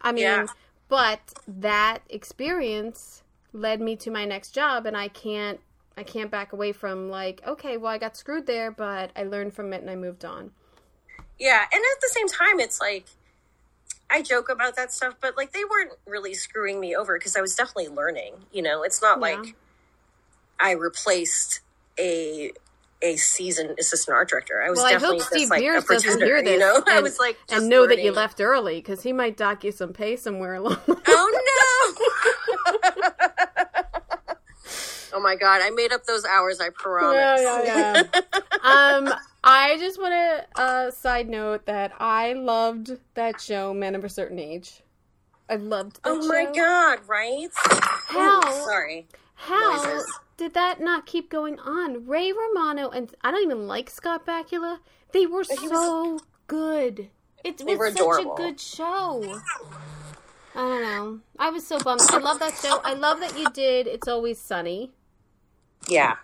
I mean, Yeah. but that experience led me to my next job and I can't I can't back away from like, okay, well I got screwed there, but I learned from it and I moved on. Yeah, and at the same time, it's like I joke about that stuff, but like they weren't really screwing me over because I was definitely learning. You know, it's not Yeah. like I replaced a a seasoned assistant art director. I was Well, I definitely hope just Steve like Beers a doesn't hear this You know, I was like and know that you left early because he might dock you some pay somewhere along. Oh no! oh my god! I made up those hours. I promise. yeah, yeah. um, I just want to uh, side note that I loved that show, Men of a Certain Age. I loved that Oh my god! Right? How Ooh, sorry. how noises. did that not keep going on? Ray Romano and I don't even like Scott Bakula. They were he was- so good. It was such adorable. a good show. I don't know. I was so bummed. I love that show. I love that you did. It's always sunny. Yeah,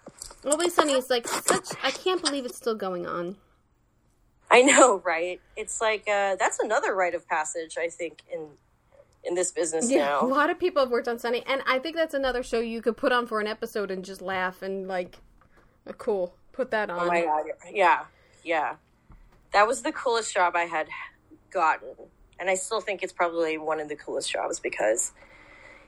Always Sunny is like such. I can't believe it's still going on. I know, right? It's like uh, that's another rite of passage. I think in in this business now. Yeah, a lot of people have worked on Sunny, and I think that's another show you could put on for an episode and just laugh and like, uh, cool, put that on. Oh my god! Yeah, yeah. That was the coolest job I had gotten, and I still think it's probably one of the coolest jobs because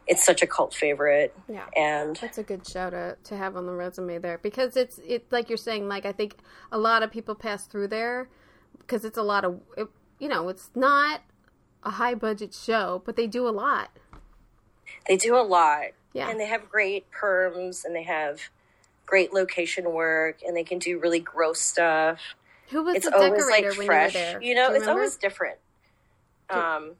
it's such a cult favorite. Yeah. And That's a good show to, to have on the resume there because it's it like you're saying like I think a lot of people pass through there because it's a lot of it, you know it's not a high budget show but they do a lot. they do a lot. Yeah. And they have great perms, and they have great location work, and they can do really gross stuff. Who was it's the always decorator like when fresh. you were there? You know, Do it's remember? always different. Um,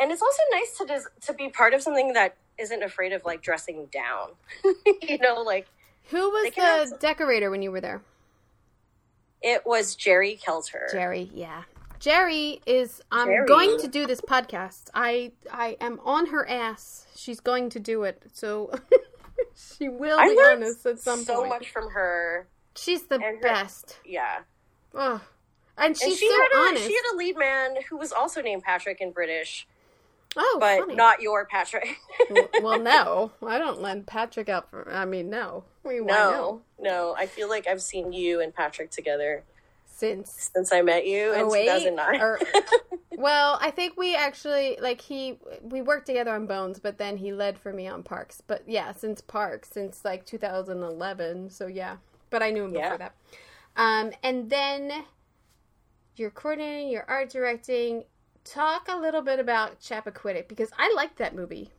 and it's also nice to to be part of something that isn't afraid of like dressing down. you know, like Who was can have the decorator when you were there? it was Jerry Kelter. Jerry, yeah. Jerry is I'm Jerry. going to do this podcast. I I am on her ass. She's going to do it. So she will I be honest at some so point. much from her. She's the her- best. Yeah, Ugh. And she's and she so had a honest. she had a lead man who was also named Patrick in British, oh, but funny. not your Patrick. well, no, I don't lend Patrick out for. I mean, no, we no, no. I feel like I've seen you and Patrick together since since I met you in oh 2009. or well, I think we actually like he we worked together on Bones, but then he led for me on Parks. But yeah, since Parks, since like 2011. So yeah, but I knew him Yeah. before that. Um, and then you're coordinating, you're art directing. Talk a little bit about Chappaquiddick because I liked that movie.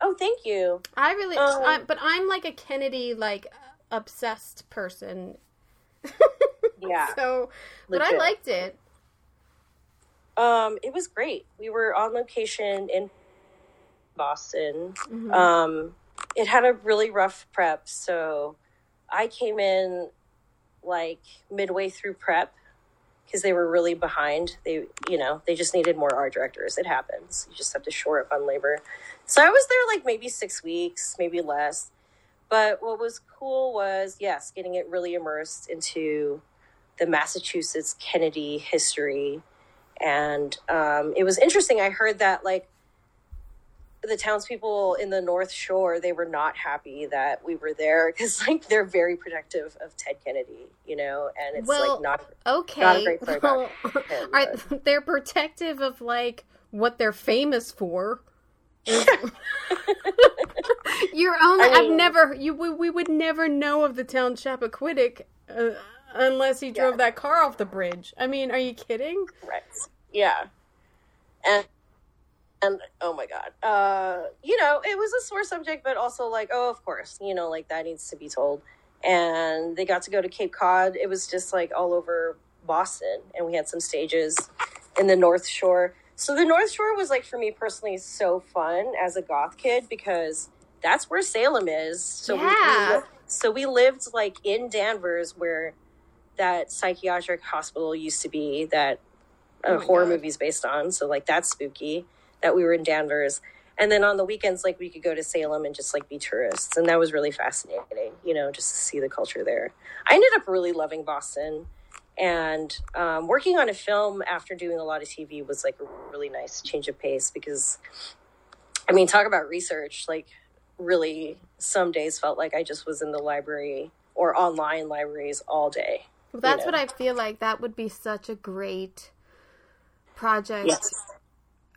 oh, thank you. I really, Um, I, but I'm like a Kennedy like obsessed person. Yeah. So, but I liked it. Um, it was great. We were on location in Boston. Mm-hmm. Um, it had a really rough prep, so I came in like midway through prep because they were really behind. They, you know, they just needed more art directors. It happens. You just have to shore up on labor. So I was there like maybe six weeks, maybe less. But what was cool was, yes, getting it really immersed into the Massachusetts Kennedy history. And um, it was interesting. I heard that, like, the townspeople in the North Shore, they were not happy that we were there because, like, they're very protective of Ted Kennedy, you know, and it's Well, like not Okay. not a great well, him, are, they're protective of like what they're famous for. You're only. I I've never. You. We, we would never know of the town Chappaquiddick uh, unless he drove Yeah. that car off the bridge. I mean, are you kidding? Right. Yeah. And and oh my god. Uh you know, it was a sore subject but also like, oh, of course, you know, like that needs to be told. And they got to go to Cape Cod. It was just like all over Boston and we had some stages in the North Shore. So the North Shore was like for me personally so fun as a goth kid because that's where Salem is. So we- we, Yeah. so we lived like in Danvers where that psychiatric hospital used to be that Oh a my horror God. movie's based on. So like that's spooky that we were in Danvers. And then on the weekends, like we could go to Salem and just like be tourists. And that was really fascinating, you know, just to see the culture there. I ended up really loving Boston. And um, working on a film after doing a lot of TV was like a really nice change of pace because, I mean, talk about research. Like, really, some days felt like I just was in the library or online libraries all day. Well, that's know. what I feel like. That would be such a great project. Yes.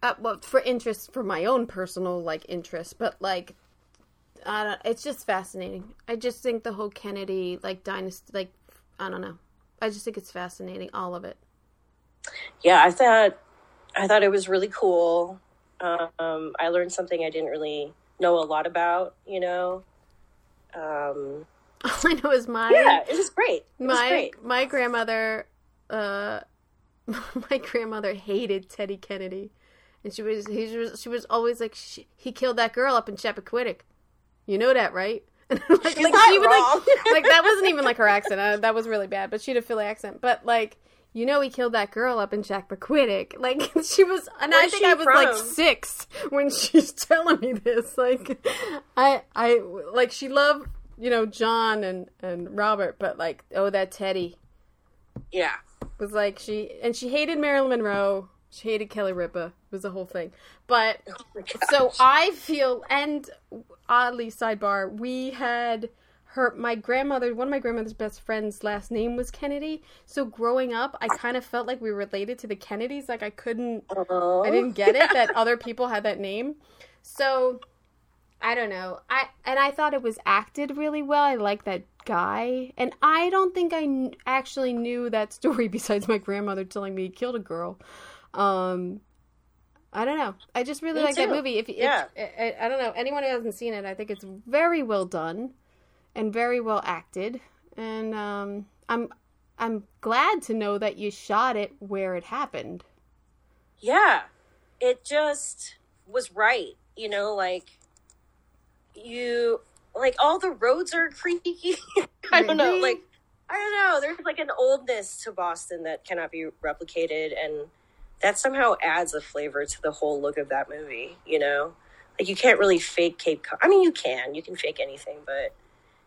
Uh, well, for interest, for my own personal like interest, but like, I don't. It's just fascinating. I just think the whole Kennedy like dynasty, like, I don't know. I just think it's fascinating, all of it. yeah i thought i thought it was really cool um, i learned something i didn't really know a lot about you know um, All I know is my yeah it was great it was my great my grandmother, uh, my grandmother hated Teddy Kennedy, and she was he was she was always like she, he killed that girl up in Chappaquiddick. You know that, right? Like, like she would wrong. like like that wasn't even like her accent. Uh, that was really bad, but she had a Philly accent. But like. You know he killed that girl up in Chappaquiddick. Like she was, and I think I was like six when she's telling me this. Like, I, I, like she loved, you know, John and and Robert, but like, oh, that Teddy yeah was like she, and she hated Marilyn Monroe. She hated Kelly Ripa. It was the whole thing. But Oh so. I feel, and oddly, sidebar, we had her, my grandmother, one of my grandmother's best friends' last name was Kennedy. So growing up, I kind of felt like we were related to the Kennedys. Like I couldn't, Oh. I didn't get it that other people had that name. So I don't know. I and I thought it was acted really well. I like that guy, and I don't think I actually knew that story besides my grandmother telling me he killed a girl. Um, I don't know. I just really Me like that movie. If, if Yeah. I, I don't know anyone who hasn't seen it, I think it's very well done and very well acted. And um, I'm I'm glad to know that you shot it where it happened. yeah it just was right you know like you like all the roads are creaky i don't know like i don't know there's like an oldness to boston that cannot be replicated and that somehow adds a flavor to the whole look of that movie you know? Like you can't really fake cape cod i mean you can you can fake anything but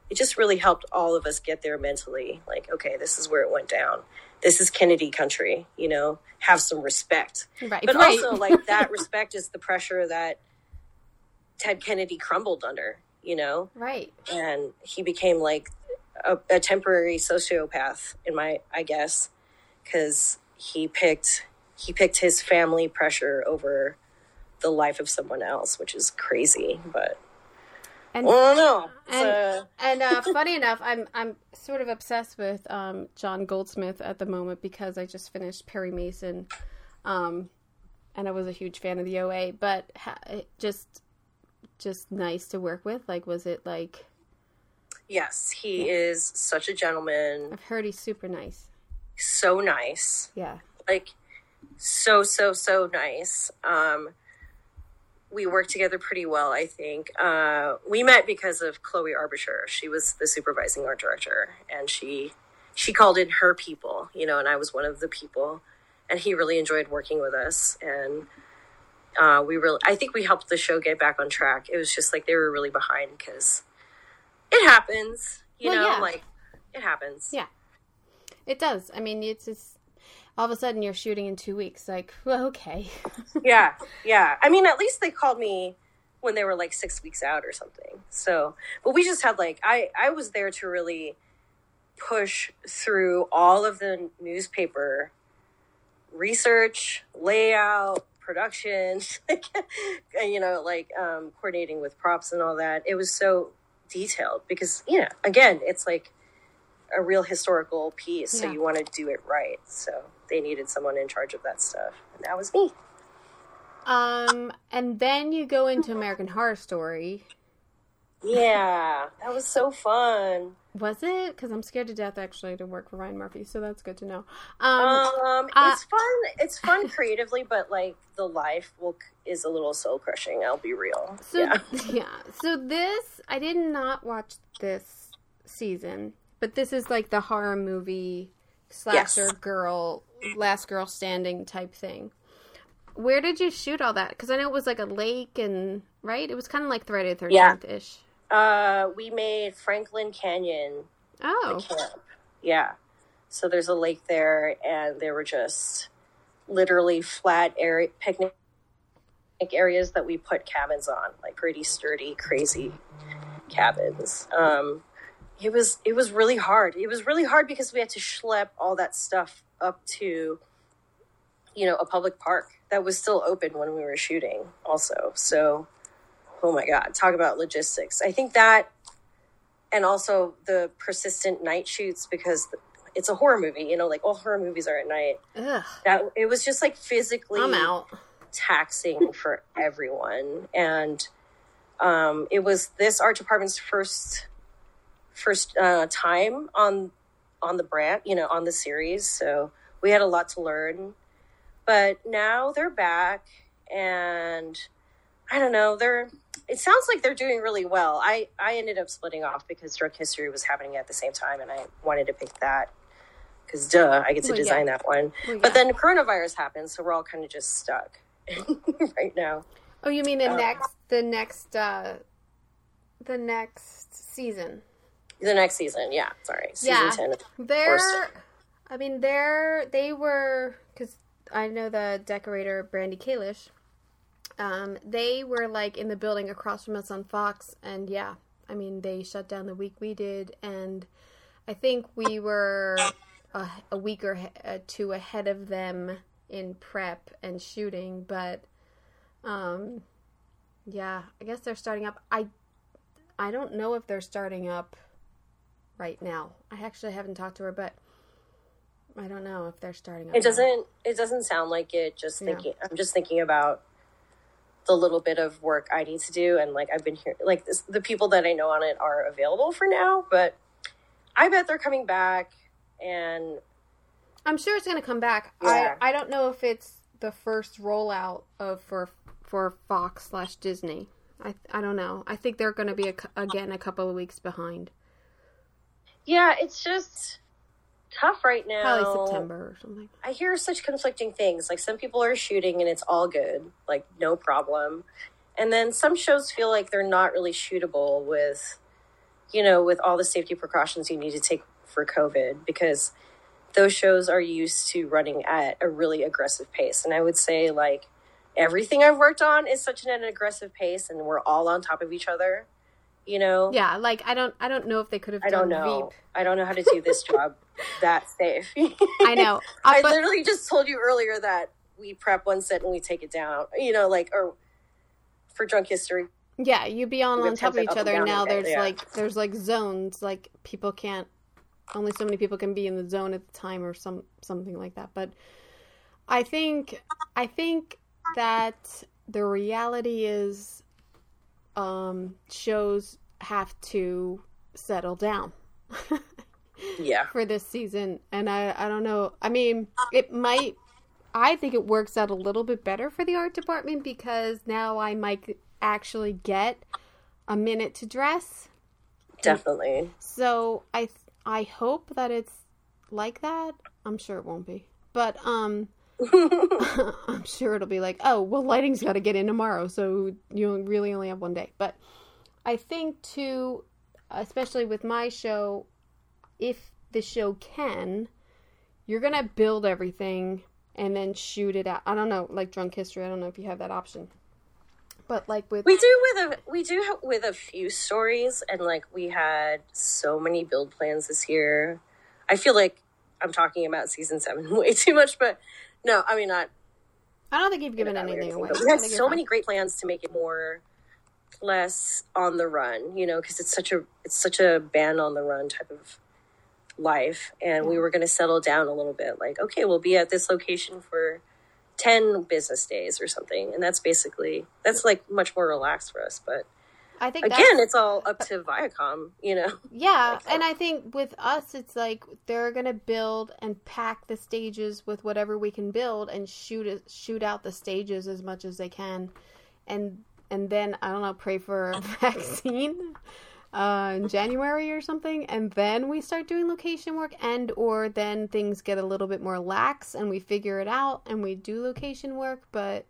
it just really helped all of us get there mentally. Like okay this is where it went down. This is kennedy country you know? Have some respect. Right, but right. also like that respect is the pressure that ted kennedy crumbled under you know? Right. and he became like a, a temporary sociopath in my i guess because he picked he picked his family pressure over the life of someone else which is crazy but And i don't know and uh, and uh, funny enough, I'm I'm sort of obsessed with um, John Goldsmith at the moment because I just finished Perry Mason, um, and I was a huge fan of the OA. But ha- it just just nice to work with. Like, was it like yes he is such a gentleman I've heard he's super nice. so nice Yeah, like so so so nice um we worked together pretty well i think uh we met because of chloe arbiture she was the supervising art director and she she called in her people, you know, and I was one of the people, and he really enjoyed working with us, and uh, we really, I think we helped the show get back on track. It was just like they were really behind because it happens, you Well, know, yeah. like it happens. Yeah. It does. I mean, it's just all of a sudden you're shooting in two weeks. Like, well, okay. yeah, yeah. I mean, at least they called me when they were like six weeks out or something. So, but we just had like I I was there to really push through all of the newspaper research, layout, production, you know, like um, coordinating with props and all that. It was so detailed because you know, again, it's like a real historical piece, so you want to do it right. So they needed someone in charge of that stuff, and that was me. Um, and then you go into American Horror Story. Yeah, that was so fun. Was it? Because I'm scared to death actually to work for Ryan Murphy, so that's good to know. Um, Um, uh, it's fun. It's fun creatively, but like the life will is a little soul crushing. I'll be real. so yeah, yeah. so this I did not watch this season, but this is like the horror movie slasher Yes. girl, last girl standing type thing. Where did you shoot all that? Because I know it was like a lake and right. It was kind of like Friday the. Thirteenth ish. uh, we made Franklin Canyon Oh, camp. Yeah, so there's a lake there, and there were just literally flat area picnic areas that we put cabins on, like pretty sturdy, crazy cabins. Um, it was it was really hard. It was really hard because we had to schlep all that stuff up to, you know, a public park that was still open when we were shooting. Also, so oh my god, talk about logistics. I think that, and also the persistent night shoots because it's a horror movie. You know, like all horror movies are at night. ugh, That it was just like physically I'm out. taxing for everyone and um, it was this art department's first first uh, time on on the brand you know on the series so we had a lot to learn but now they're back and i don't know they're it sounds like they're doing really well i i ended up splitting off because Drunk History was happening at the same time and i wanted to pick that because duh i get to Well, yeah. design that one Well, but then coronavirus happened, so we're all kind of just stuck right now. Oh, you mean the Uh, next, the next, uh, the next season? The next season, yeah, sorry, season Yeah. ten. They're. I mean, they're they were because I know the decorator Brandy Kalish. Um, they were like in the building across from us on Fox, and yeah, I mean, they shut down the week we did, and I think we were a, a week or he- uh, two ahead of them in prep and shooting, but um, yeah, I guess they're starting up. I I don't know if they're starting up right now. I actually haven't talked to her, but I don't know if they're starting. It doesn't. It doesn't sound like it. Just thinking. I'm just thinking about the little bit of work I need to do, and like I've been here. Like this, the people that I know on it are available for now, but I bet they're coming back. And I'm sure it's going to come back. Yeah. I I don't know if it's the first rollout of for for Fox slash Disney. I I don't know. I think they're going to be a, again a couple of weeks behind, yeah, it's just tough right now. probably September or something. I hear such conflicting things. Like some people are shooting and it's all good, like no problem. And then some shows feel like they're not really shootable with, you know, with all the safety precautions you need to take for COVID because those shows are used to running at a really aggressive pace. And I would say, like, everything I've worked on is such an aggressive pace and we're all on top of each other, you know? Yeah, like I don't I don't know if they could have I done don't know. Veep. I don't know how to do this job that safe. I know. I but- literally just told you earlier that we prep one set and we take it down. You know, like or for drunk history. Yeah, you'd be on on top of each other, and now there's yeah. like there's like zones, like people can't. Only so many people can be in the zone at the time, or some something like that. But I think I think that the reality is, um, shows have to settle down Yeah. for this season, and I I don't know. I mean, it might. I think it works out a little bit better for the art department because now I might actually get a minute to dress. Definitely. So I I hope that it's like that. I'm sure it won't be. But um I'm sure it'll be like, oh, well, lighting's got to get in tomorrow, so you really only have one day. But I think, too, especially with my show, if the show can, you're going to build everything and then shoot it out. I don't know, like Drunk History, I don't know if you have that option. But like with we do with a we do with a few stories and like we had so many build plans this year. I feel like I'm talking about season seven way too much, but no, I mean not. I don't think you've given anything away. We had so many great plans to make it more less on the run, you know, because it's such a it's such a band on the run type of life, and we were going to settle down a little bit. Like, okay, we'll be at this location for 10 business days or something and that's basically that's like much more relaxed for us but I think again, it's all up to Viacom, you know. Yeah, and I think with us, it's like they're gonna build and pack the stages with whatever we can build and shoot it, shoot out the stages as much as they can, and and then I don't know, pray for a vaccine uh, in January or something, and then we start doing location work, and or then things get a little bit more lax, and we figure it out, and we do location work. But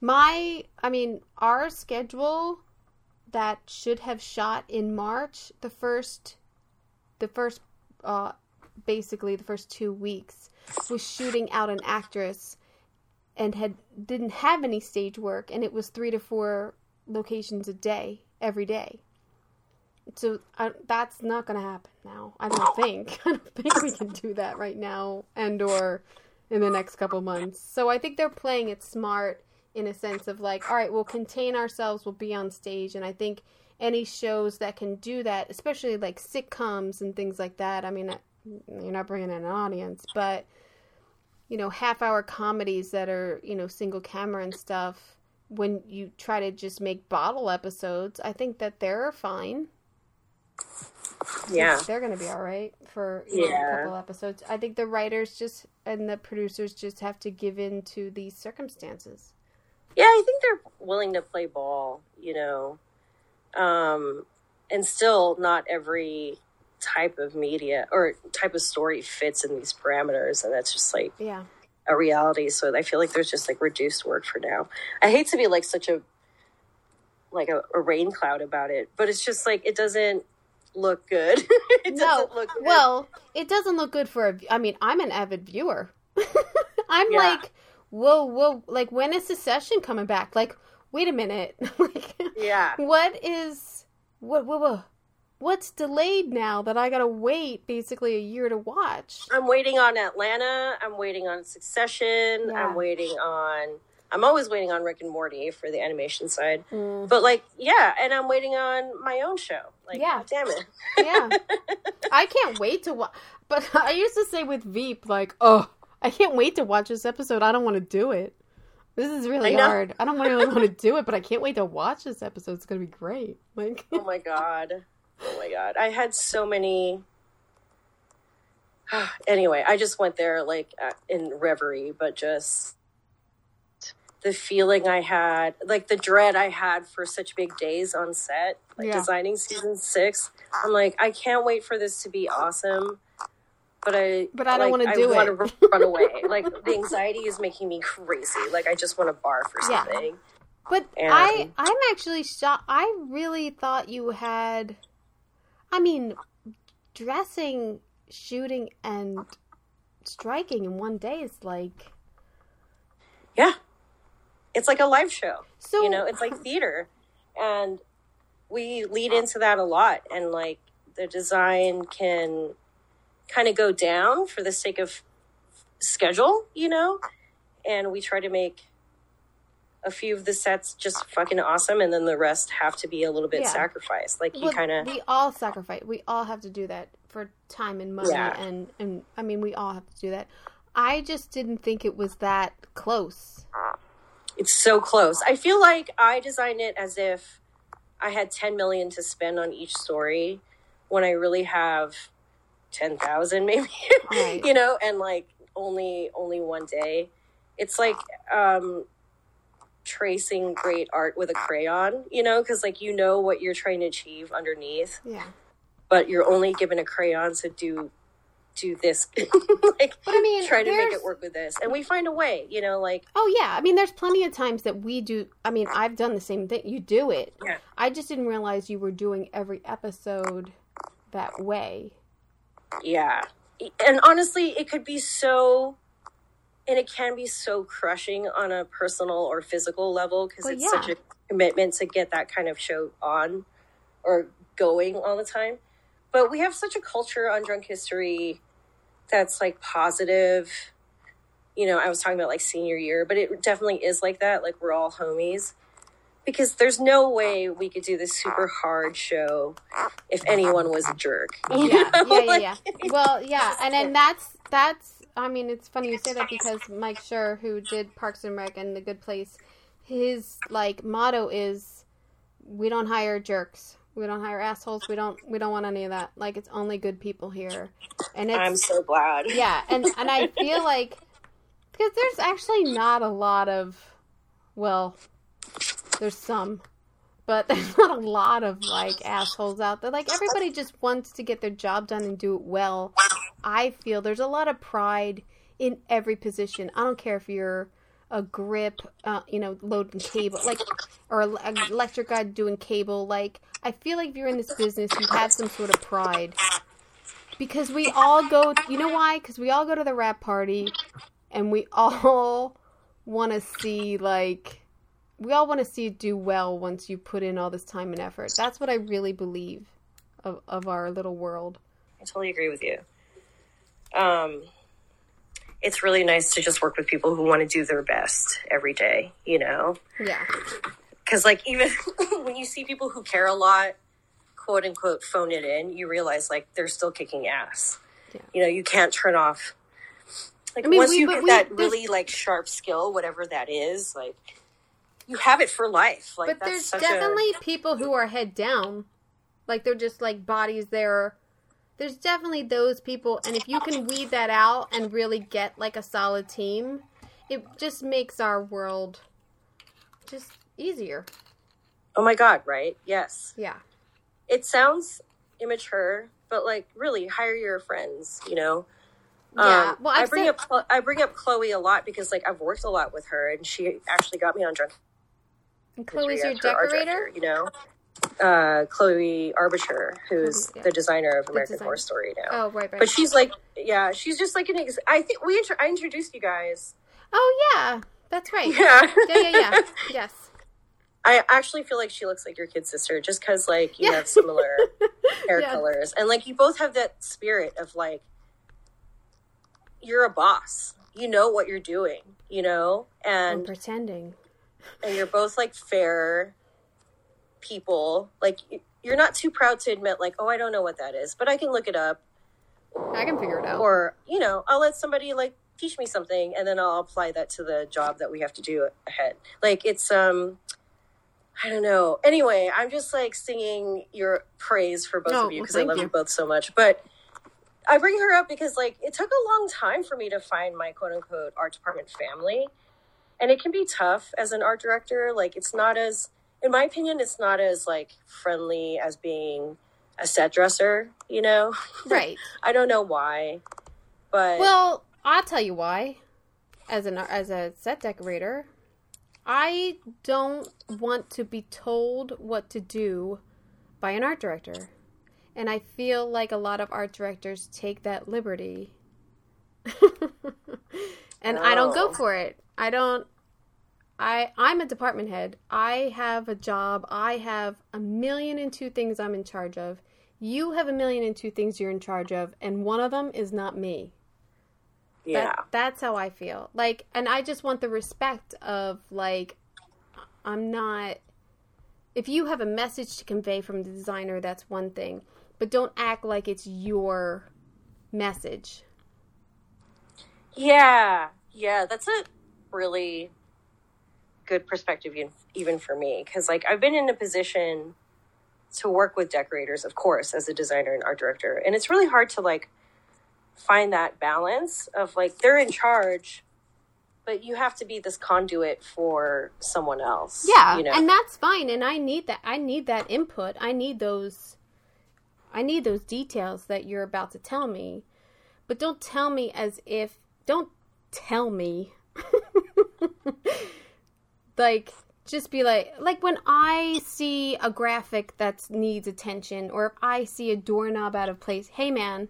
my, I mean, our schedule that should have shot in March, the first, the first, uh, basically the first two weeks was shooting out an actress and had didn't have any stage work and it was three to four locations a day every day so I, that's not going to happen now. I don't think. I don't think we can do that right now, and or in the next couple months. So I think they're playing it smart in a sense of like, all right, we'll contain ourselves, we'll be on stage, and I think any shows that can do that, especially like sitcoms and things like that. I mean, you're not bringing in an audience, but you know, half hour comedies that are you know single camera and stuff. When you try to just make bottle episodes, I think that they're fine yeah they're gonna be all right for yeah. Know, a couple episodes i think the writers just and the producers just have to give in to these circumstances yeah i think they're willing to play ball you know um and still not every type of media or type of story fits in these parameters and that's just like yeah a reality so i feel like there's just like reduced work for now i hate to be like such a like a, a rain cloud about it but it's just like it doesn't look good. it no, look good. well, it doesn't look good for a. I mean, I'm an avid viewer. I'm yeah. like, whoa, whoa! Like, when is Succession coming back? Like, wait a minute. like, yeah. What is what? What? what What's delayed now that I gotta wait basically a year to watch? I'm waiting on Atlanta. I'm waiting on Succession. Yeah. I'm waiting on I'm always waiting on Rick and Morty for the animation side. Mm. But like, yeah, and I'm waiting on my own show. Like, yeah. damn it. yeah. I can't wait to watch. But I used to say with Veep, like, oh, I can't wait to watch this episode. I don't want to do it. This is really I hard. I don't really want to do it, but I can't wait to watch this episode. It's going to be great. Like, oh my god. Oh my god. I had so many anyway, I just went there like uh, in reverie, but just the feeling I had, like the dread I had for such big days on set, like yeah. designing season six. I'm like, I can't wait for this to be awesome. But I, but I don't like, want to do it. I it. Want to run away. like the anxiety is making me crazy. Like I just want to barf or something. Yeah. But and, I, I'm actually shocked. I really thought you had. I mean, dressing, shooting, and striking in one day is like. Yeah, it's like a live show. So you know, it's like theater, and we lead into that a lot. And like the design can kind of go down for the sake of schedule, you know, and we try to make a few of the sets just fucking awesome and then the rest have to be a little bit yeah. sacrificed like you kind of we all sacrifice we all have to do that for time and money yeah. and and i mean we all have to do that i just didn't think it was that close it's so close. I feel like I designed it as if I had 10 million to spend on each story when I really have 10,000 maybe. Right. you know, and like only only one day. It's like um tracing great art with a crayon, you know, cuz like you know what you're trying to achieve underneath. Yeah. But you're only given a crayon to do do this like But I mean, try to make it work with this and we find a way you know like Oh yeah, I mean, there's plenty of times that we do. I mean, I've done the same thing. You do it. Yeah. I just didn't realize you were doing every episode that way. Yeah. And honestly it could be so and it can be so crushing on a personal or physical level because Well, it's yeah. such a commitment to get that kind of show on or going all the time. But we have such a culture on drunk history that's like positive. You know i was talking about like senior year but it definitely is like that. Like we're all homies because there's no way we could do this super hard show if anyone was a jerk you Yeah, know? yeah, yeah, Like, yeah. Well, yeah, and then that's that's. I mean, it's funny you say that because Mike Schur, who did Parks and Rec and The Good Place, his like motto is, "We don't hire jerks. We don't hire assholes. We don't. We don't want any of that. Like, it's only good people here." And it's i'm so glad yeah and and i feel like because there's actually not a lot of well there's some but there's not a lot of like assholes out there. Like everybody just wants to get their job done and do it well. I feel there's a lot of pride in every position. I don't care if you're a grip uh, you know loading cable like or an electric guy doing cable. Like i feel like if you're in this business you have some sort of pride. Because we all go you know why? Because we all go to the wrap party and we all want to see like we all want to see it do well once you put in all this time and effort that's what i really believe of, of our little world I totally agree with you. Um, it's really nice to just work with people who want to do their best every day, you know? yeah Because, like, even when you see people who care a lot, quote unquote, phone it in, you realize, like, they're still kicking ass. Yeah. You know, you can't turn off. Like, I mean, once we- you get we- that really, like, sharp skill, whatever that is, like, you have it for life. Like, but there's definitely people who are head down like they're just like bodies there there's definitely those people and if you can weed that out and really get like a solid team it just makes our world just easier. Oh my God, right? Yes. yeah it sounds immature, but like really hire your friends, you know. Yeah, Um, well, I I've bring said- up I bring up Chloe a lot because like I've worked a lot with her, and she actually got me on drunk. And chloe's your History as her art decorator director, you know. Uh, Chloe Arbiture, who's Chloe, yeah. the designer of American designer. Horror Story now. oh right right But she's like, yeah, she's just like an. Ex- I think we inter- I introduced you guys. oh yeah that's right Yeah, yeah yeah yeah yes I actually feel like she looks like your kid sister, just because like you Yeah. have similar hair Yeah. colors, and like you both have that spirit of like you're a boss. You know what you're doing, you know, i'm and pretending and you're both like fair people. Like you're not too proud to admit, like, oh, I don't know what that is, but I can look it up, i can figure it out or you know, I'll let somebody like teach me something, and then I'll apply that to the job that we have to do ahead. Like it's um. I don't know. Anyway, I'm just like singing your praise for both Oh, of you well, because I love you. you. both so much. But I bring her up because like it took a long time for me to find my quote unquote art department family. And it can be tough as an art director. Like it's not as in my opinion, it's not as like friendly as being a set dresser, you know? right I don't know why. But Well, I'll tell you why. As an as a set decorator, I don't want to be told what to do by an art director. And I feel like a lot of art directors take that liberty. and I don't go Oh. for it. I don't I I'm a department head. I have a job. I have a million and two things I'm in charge of. You have a million and two things you're in charge of, and one of them is not me. yeah. That, that's how I feel. Like, and I just want the respect of like, I'm not. If you have a message to convey from the designer, that's one thing, but don't act like it's your message. Yeah, yeah, that's a really good perspective, even- for me, because like I've been in a position to work with decorators, of course, as a designer and art director, and it's really hard to like find that balance of like they're in charge, but you have to be this conduit for someone else. Yeah, you know, and that's fine. And I need that. I need that input. I need those. I need those details that you're about to tell me. but don't tell me as if don't tell me like just be like like when i see a graphic that needs attention or if i see a doorknob out of place hey man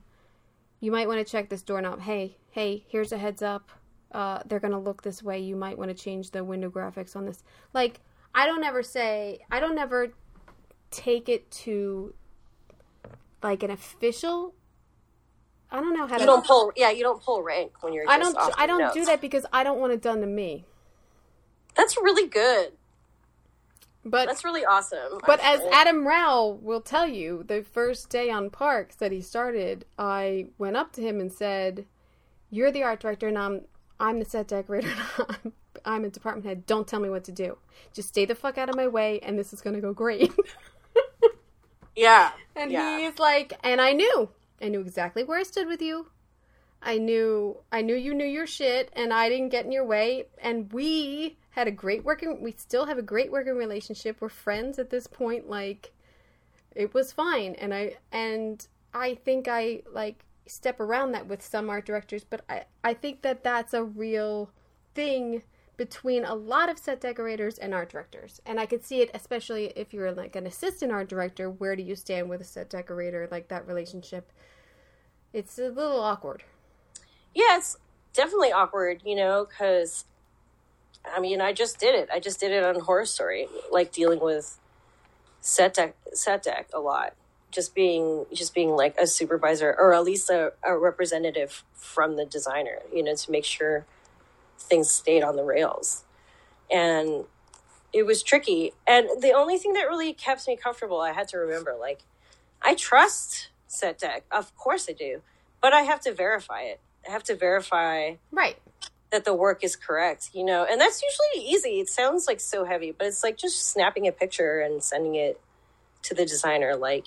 you might want to check this doorknob. Hey hey here's a heads up. Uh, they're gonna look this way. You might want to change the window graphics on this. Like i don't ever say i don't ever take it to like an official i don't know how You to don't pull, yeah, you don't pull rank when you're. i don't i don't notes. do that because i don't want it done to me That's really good. but That's really awesome. But as. Adam Rao will tell you, the first day on Parks that he started, I went up to him and said, "You're the art director, and I'm I'm the set decorator. And I'm, I'm a department head. Don't tell me what to do. Just stay the fuck out of my way, and this is gonna go great." yeah, and yeah. he's like, and I knew, I knew exactly where I stood with you. I knew, I knew you knew your shit, and I didn't get in your way. And we had a great working. We still have a great working relationship. We're friends at this point. Like, it was fine. And I and I think I like step around that with some art directors, but I I think that that's a real thing between a lot of set decorators and art directors. And I could see it especially if you're like an assistant art director, where do you stand with a set decorator like that relationship? It's a little awkward. yeah, definitely awkward, you know, because I mean, I just did it. I just did it on Horror Story, like dealing with set dec, set dec a lot. Just being, just being like a supervisor or at least a, a representative from the designer, you know, to make sure things stayed on the rails. And it was tricky. And the only thing that really kept me comfortable, I had to remember, like, I trust set dec. Of course I do. But I have to verify it. I have to verify Right. that the work is correct, you know, and that's usually easy. It sounds like so heavy, but it's like just snapping a picture and sending it to the designer, like,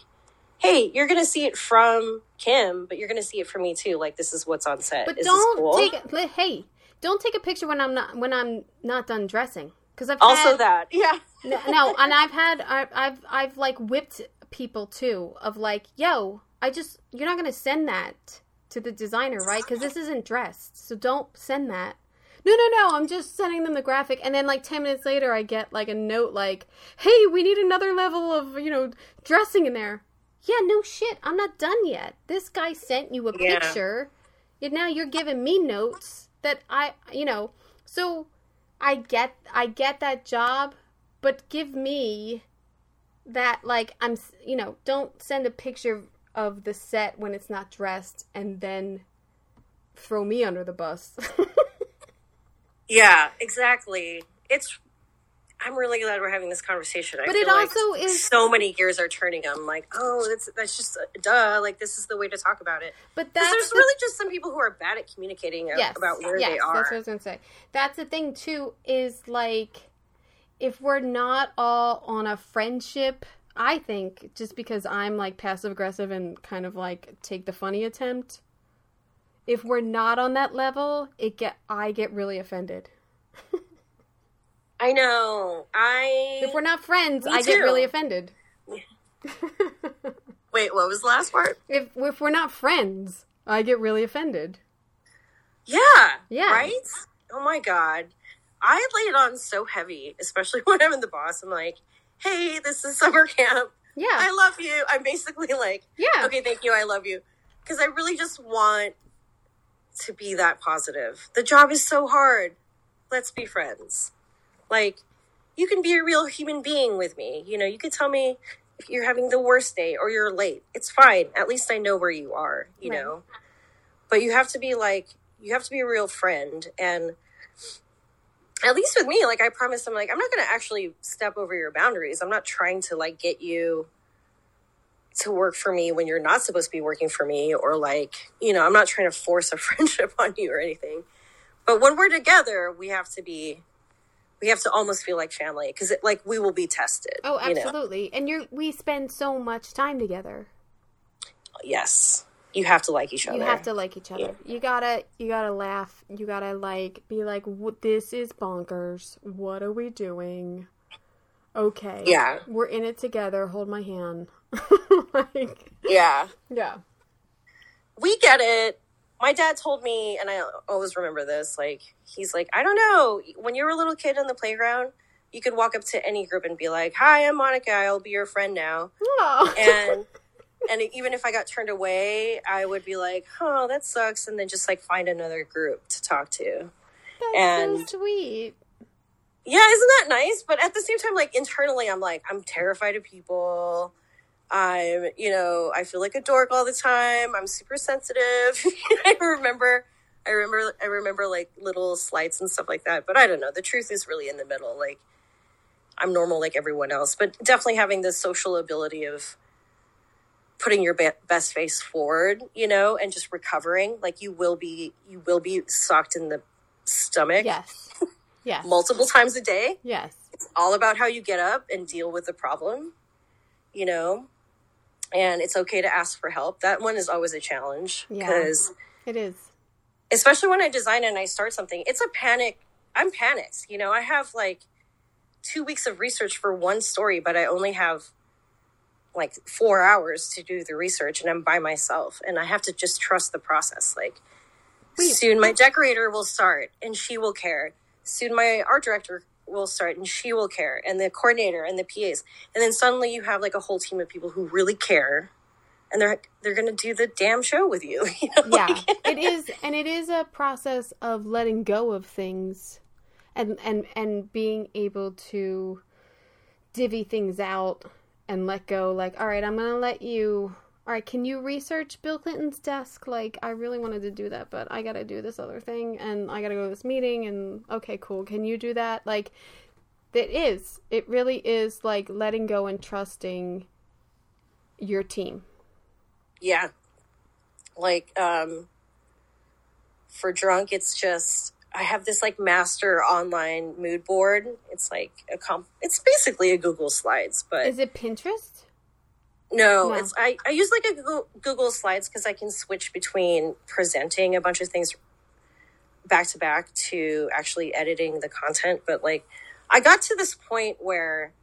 hey, you're going to see it from Kim, but you're going to see it from me too. Like, this is what's on set. But is don't cool? take li- hey, don't take a picture when I'm not when I'm not done dressing because I've also had, that. Yeah. no, no, and I've had I've, I've I've like whipped people too of like, yo, I just you're not gonna send that to the designer, right? Because this isn't dressed, so don't send that. No, no, no. I'm just sending them the graphic, and then like ten minutes later, I get like a note like, "Hey, we need another level of you know dressing in there." Yeah, no shit. I'm not done yet. This guy sent you a Yeah. picture, and now you're giving me notes that I, you know. So I get, I get that job, but give me that like I'm, you know, don't send a picture of the set when it's not dressed and then throw me under the bus. Yeah, exactly. It's. I'm really glad we're having this conversation. I But it like also is- so many gears are turning. I'm like, oh, that's that's just uh, duh. Like this is the way to talk about it. but that's there's the really just some people who are bad at communicating yes, about where yes, they are. That's what I was gonna say. That's the thing too. Is like if we're not all on a friendship. I think just because I'm like passive aggressive and kind of like take the funny attempt. If we're not on that level, it get I get really offended. I know. I If we're not friends, I get really offended. wait. What was the last part? If if we're not friends, I get really offended. Yeah. Yeah. Right. Oh my god. I lay it on so heavy, especially when I'm in the boss. I'm like, hey, this is summer camp. Yeah. I love you. I'm basically like, yeah. okay, thank you. I love you. Because I really just want to be that positive. The job is so hard. Let's be friends. Like, you can be a real human being with me. You know, you can tell me if you're having the worst day or you're late. It's fine. At least I know where you are, you Right. know? But you have to be like, you have to be a real friend. And at least with me, like, I promise I'm like, I'm not going to actually step over your boundaries. I'm not trying to, like, get you to work for me when you're not supposed to be working for me or like you know i'm not trying to force a friendship on you or anything but when we're together we have to be we have to almost feel like family because like we will be tested Oh, you know? absolutely. And you're we spend so much time together. yes you have to like each other You have to like each other. You gotta you gotta laugh. You gotta like be like, This is bonkers. What are we doing?" Okay. Yeah. We're in it together. Hold my hand. like, yeah yeah. we get it my dad told me, and I always remember this. Like he's like, I don't know, when you were a little kid in the playground, you could walk up to any group and be like, "Hi, I'm Monica. I'll be your friend now." Oh. And and even if I got turned away, I would be like, "Oh, that sucks," and then just like find another group to talk to. That's and- so sweet. Yeah, isn't that nice? But at the same time, like internally, I'm like, I'm terrified of people. I'm, you know, I feel like a dork all the time. I'm super sensitive. I remember, I remember, I remember like little slights and stuff like that. But I don't know. The truth is really in the middle. Like, I'm normal like everyone else, but definitely having the social ability of putting your be- best face forward, you know, and just recovering. Like, you will be, you will be socked in the stomach Yes. Yes. multiple times a day Yes. It's all about how you get up and deal with the problem, you know, and it's okay to ask for help. That one is always a challenge Yeah. because, It is. especially when I design and I start something, it's a panic. I'm panicked, you know. I have like two weeks of research for one story, but I only have like four hours to do the research, and I'm by myself, and I have to just trust the process. Like, Wait. soon my decorator will start, and she will care. Soon my art director will start, and she will care, and the coordinator and the PAs, and then suddenly you have like a whole team of people who really care, and they're they're gonna do the damn show with you. you know? Yeah. Like- it is and it is a process of letting go of things and and and being able to divvy things out and let go like all right i'm gonna let you all right can you research bill clinton's desk like i really wanted to do that but i gotta do this other thing and i gotta go to this meeting and okay cool can you do that like it is it really is like letting go and trusting your team Yeah. Like, um, for drunk, it's just, I have this like master online mood board. It's like a comp, it's basically a Google Slides, but is it pinterest no, No. it's, I, I use like a Google, Google Slides because I can switch between presenting a bunch of things back to back to actually editing the content. But like, I got to this point where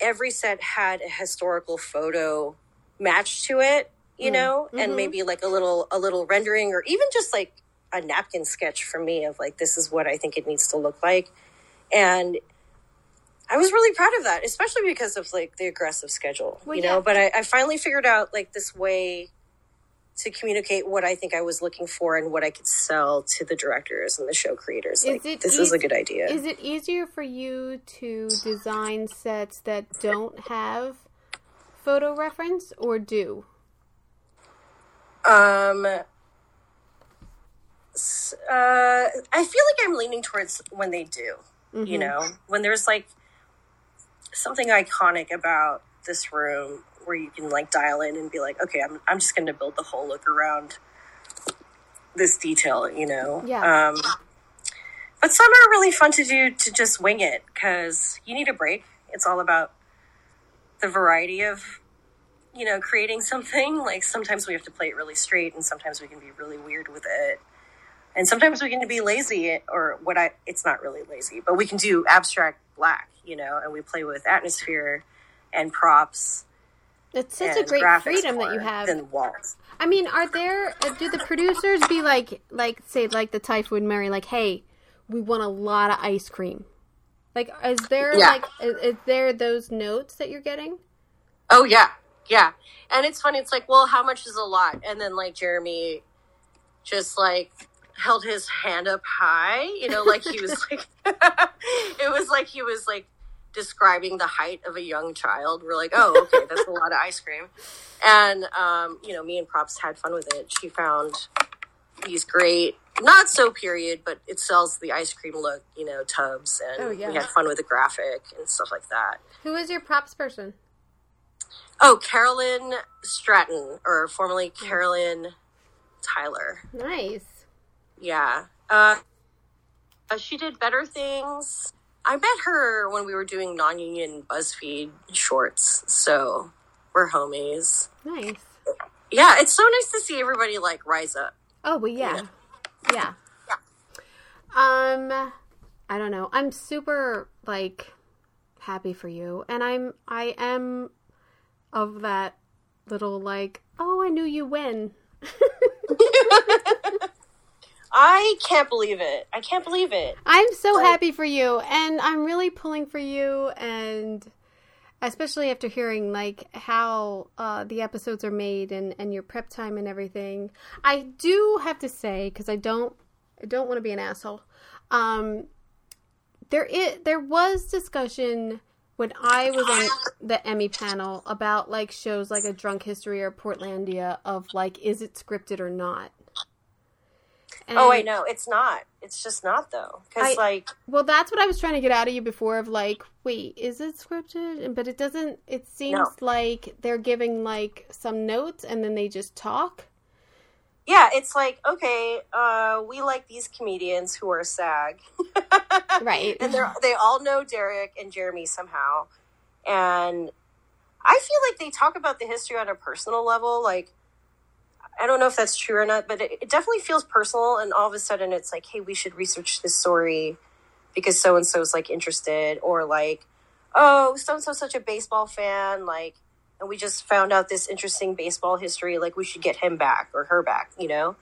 every set had a historical photo matched to it, you know, and Mhm. maybe like a little a little rendering or even just like a napkin sketch for me of like this is what I think it needs to look like. And I was really proud of that, especially because of like the aggressive schedule, Well, you yeah. know. But I, I finally figured out like this way to communicate what I think I was looking for and what I could sell to the directors and the show creators. Like, this is a good idea. Is it easier for you to design sets that don't have photo reference or do? Um, uh, I feel like I'm leaning towards when they do. You know, when there's like something iconic about this room where you can like dial in and be like, okay, I'm I'm just going to build the whole look around this detail. You know, Yeah. Um, but some are really fun to do to just wing it because you need a break. It's all about the variety of you know, creating something, like sometimes we have to play it really straight and sometimes we can be really weird with it. And sometimes we can be lazy or what I it's not really lazy, but we can do abstract black, you know, and we play with atmosphere and props. It's such a great freedom that you have. than walls. I mean, are there do the producers be like like say like the Typhoid Mary like, "Hey, we want a lot of ice cream." Like is there Yeah. like is, is there those notes that you're getting? Oh yeah, yeah. And it's funny. It's like, well, how much is a lot? And then like Jeremy, just like held his hand up high. You know, like he was like, it was like he was like describing the height of a young child. We're like, oh, okay, that's a lot of ice cream. And um, you know, me and props had fun with it. She found these great, not so period, but it sells the ice cream look. You know, tubs, and Oh, yeah. we had fun with the graphic and stuff like that. Who is your props person? Oh, Carolyn Stratton, or formerly Carolyn Tyler. Nice. Yeah. Uh, uh, she did better things. I met her when we were doing non union BuzzFeed shorts, so we're homies. Nice. Yeah, it's so nice to see everybody like rise up. Oh, well, yeah. Yeah. Yeah. Um, I don't know. I'm super, like, happy for you. And I'm, I am of that little, like, oh, I knew you when. I can't believe it. I can't believe it. I'm so like, happy for you, and I'm really pulling for you, and especially after hearing like how uh, the episodes are made and and your prep time and everything. I do have to say because I don't I don't want to be an asshole. Um, there is there was discussion when I was on the Emmy panel about like shows like a Drunk History or Portlandia of like is it scripted or not. And oh, I know it's not. It's just not though, because like, well, that's what I was trying to get out of you before. Of like, wait, is it scripted? But it doesn't. It seems no. like they're giving like some notes and then they just talk. Yeah, it's like okay, uh, we like these comedians who are SAG, right? And they they all know Derek and Jeremy somehow, and I feel like they talk about the history on a personal level, like I don't know if that's true or not, but it, it definitely feels personal. And all of a sudden, it's like, hey, we should research this story because so and so is like interested, or like, oh, so and so such a baseball fan, like, and we just found out this interesting baseball history. Like, we should get him back or her back, you know.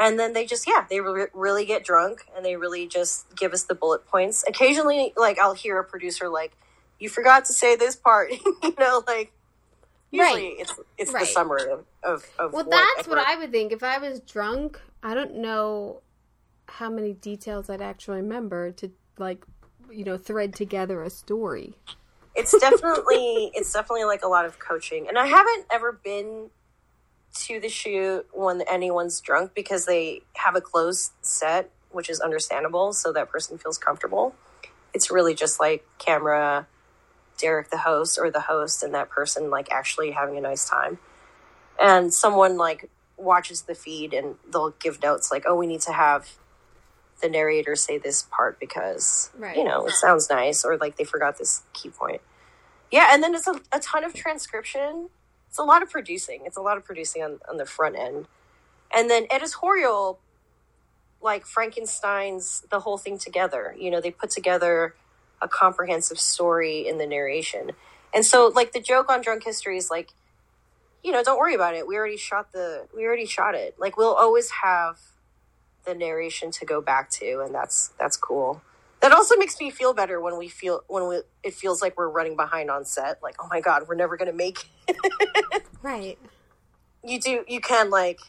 And then they just, yeah, they re- really get drunk and they really just give us the bullet points. Occasionally, like, I'll hear a producer like, "You forgot to say this part," you know, like Usually right. it's it's right. the summary of, of, of Well that's what I would think. If I was drunk, I don't know how many details I'd actually remember to like you know, thread together a story. It's definitely it's definitely like a lot of coaching. And I haven't ever been to the shoot when anyone's drunk because they have a closed set, which is understandable, so that person feels comfortable. It's really just like camera Derek the host or the host and that person like actually having a nice time. And someone like watches the feed and they'll give notes like, oh, we need to have the narrator say this part because right. you know it sounds nice or like they forgot this key point. Yeah, and then it's a, a ton of transcription. It's a lot of producing. It's a lot of producing on, on the front end. And then editorial, like Frankenstein's the whole thing together. You know, they put together a comprehensive story in the narration. And so like the joke on drunk history is like, you know, don't worry about it. We already shot the we already shot it. Like we'll always have the narration to go back to and that's that's cool. That also makes me feel better when we feel when we it feels like we're running behind on set. Like, oh my god, we're never gonna make it. right. You do you can like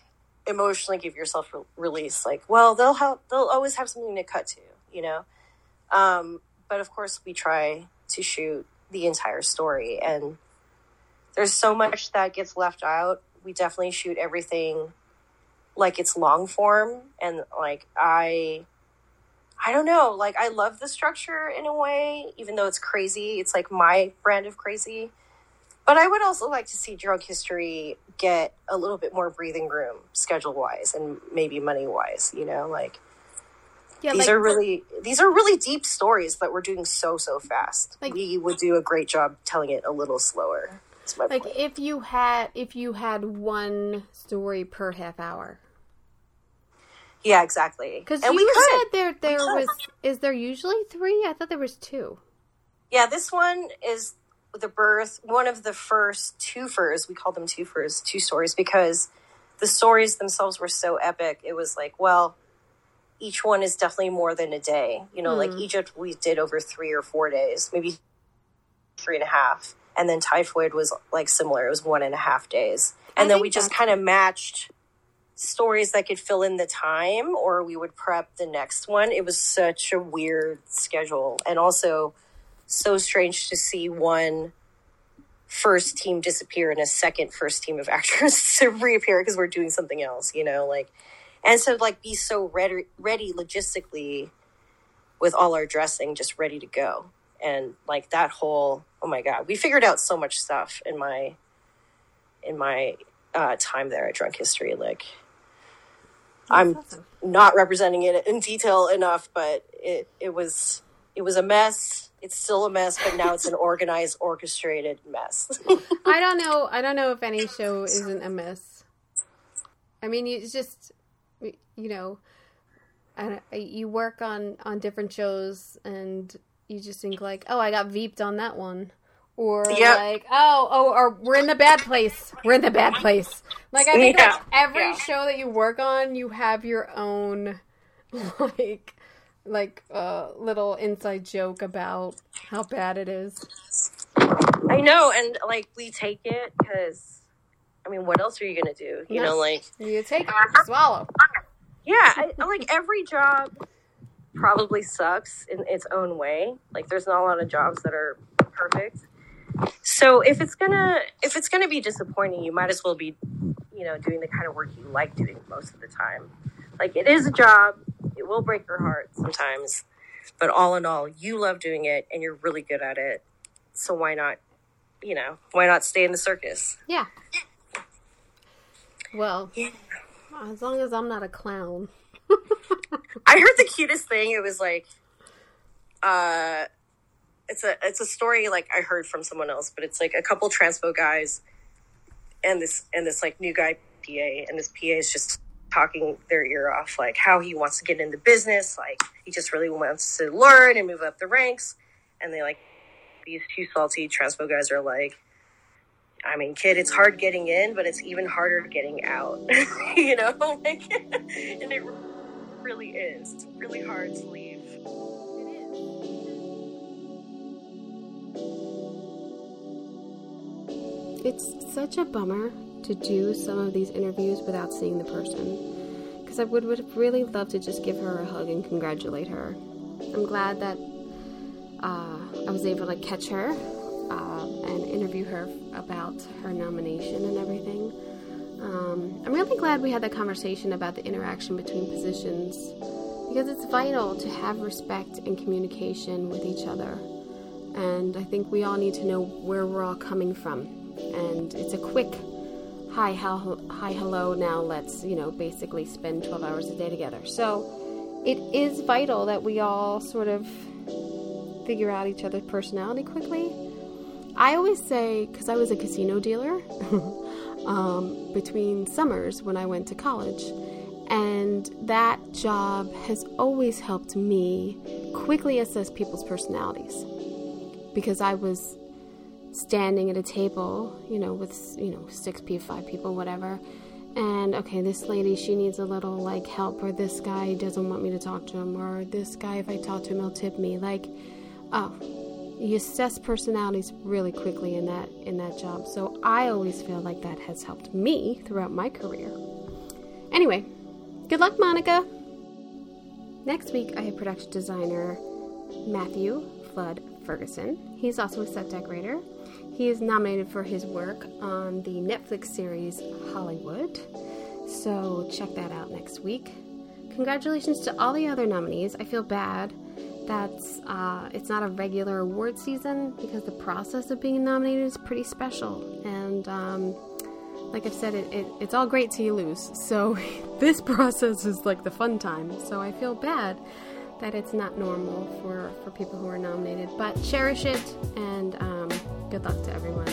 emotionally give yourself re- release. Like, well, they'll have they'll always have something to cut to, you know. Um, but of course we try to shoot the entire story. And there's so much that gets left out. We definitely shoot everything like it's long form. And like i i don't know. Like i love the structure in a way even though it's crazy. It's like my brand of crazy. But i would also like to see Drunk History get a little bit more breathing room schedule wise and maybe money wise you know? Like yeah, these like, are really these are really deep stories that we're doing so so fast. Like, we would do a great job telling it a little slower. like point. if you had if you had one story per half hour. Yeah, exactly. Because you we said there there was is there usually three? I thought there was two. Yeah, this one is the birth one of the first two twofers. We call them two twofers, two stories because the stories themselves were so epic. It was like, well, each one is definitely more than a day. You know, mm. like hmm. Egypt, we did over three or four days, maybe three and a half. And then typhoid was like similar, it was one and a half days. And I then we just kind of matched stories that could fill in the time, or we would prep the next one. It was such a weird schedule. And also, so strange to see one first team disappear and a second first team of actors to reappear because we're doing something else, you know, like and so like be so ready ready logistically with all our dressing just ready to go. And like that whole oh my god we figured out so much stuff in my in my uh, time there at drunk history like That's i'm awesome. not representing it in detail enough but it it was it was a mess. It's still a mess but now it's an organized orchestrated mess. I don't know i don't know if any show isn't a mess. I mean it's just you know, and you work on on different shows and you just think like, oh, I got veeped on that one, or yep. like, oh, oh, or we're in the bad place. We're in the bad place. Like I think yeah. like every yeah. show that you work on, you have your own like like a uh, little inside joke about how bad it is. I know, and like we take it because, I mean, what else are you gonna do? You yes. know, like you take it, swallow. Yeah, I, like every job probably sucks in its own way. Like, there's not a lot of jobs that are perfect. So if it's gonna if it's gonna be disappointing, you might as well be, you know, doing the kind of work you like doing most of the time. Like it is a job. It will break your heart sometimes, but all in all, you love doing it and you're really good at it. So why not, you know, why not stay in the circus? Yeah. Well, yeah. As long as I'm not a clown. I heard the cutest thing. It was like, uh, it's a it's a story like I heard from someone else, but it's like a couple transpo guys and this and this like new guy PA, and this PA is just talking their ear off, like how he wants to get into business, like he just really wants to learn and move up the ranks. And they like these two salty transpo guys are like, I mean, kid, it's hard getting in, but it's even harder getting out. you know, like, and it really is. It's really hard to leave. It's It's such a bummer to do some of these interviews without seeing the person because I would, would really love to just give her a hug and congratulate her. I'm glad that uh, I was able to catch her uh, and interview her about her nomination and everything. Um, I'm really glad we had that conversation about the interaction between positions because it's vital to have respect and communication with each other. And I think we all need to know where we're all coming from. And it's a quick hi, how, hi, hello, now let's, you know, basically spend 12 hours a day together. So it is vital that we all sort of figure out each other's personality quickly. I always say, because I was a casino dealer um, between summers when I went to college, and that job has always helped me quickly assess people's personalities because I was standing at a table, you know, with, you know, six people, five people, whatever. And okay, this lady, she needs a little like help, or this guy doesn't want me to talk to him, or this guy, if I talk to him, he'll tip me. Like, oh, you assess personalities really quickly in that in that job. So I always feel like that has helped me throughout my career. Anyway, good luck, Monica. Next week, I have production designer Matthew Flood Ferguson. He's also a set decorator. He is nominated for his work on the Netflix series Hollywood. So check that out next week. Congratulations to all the other nominees. I feel bad that uh, it's not a regular award season because the process of being nominated is pretty special. And um, like I've said, it, it, it's all great till you lose. So this process is like the fun time. So I feel bad that it's not normal for, for people who are nominated. But cherish it and um, good luck to everyone.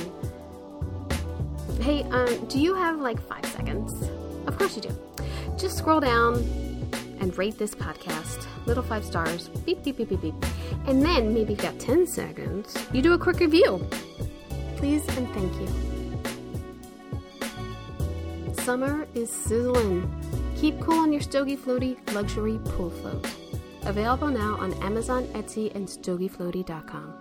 Hey, um, do you have like five seconds? Of course you do. Just scroll down and rate this podcast. Little five stars. Beep, beep, beep, beep, beep. And then maybe you've got 10 seconds, you do a quick review. Please and thank you. Summer is sizzling. Keep cool on your Stogie Floaty luxury pool float. Available now on Amazon, Etsy, and StogieFloaty.com.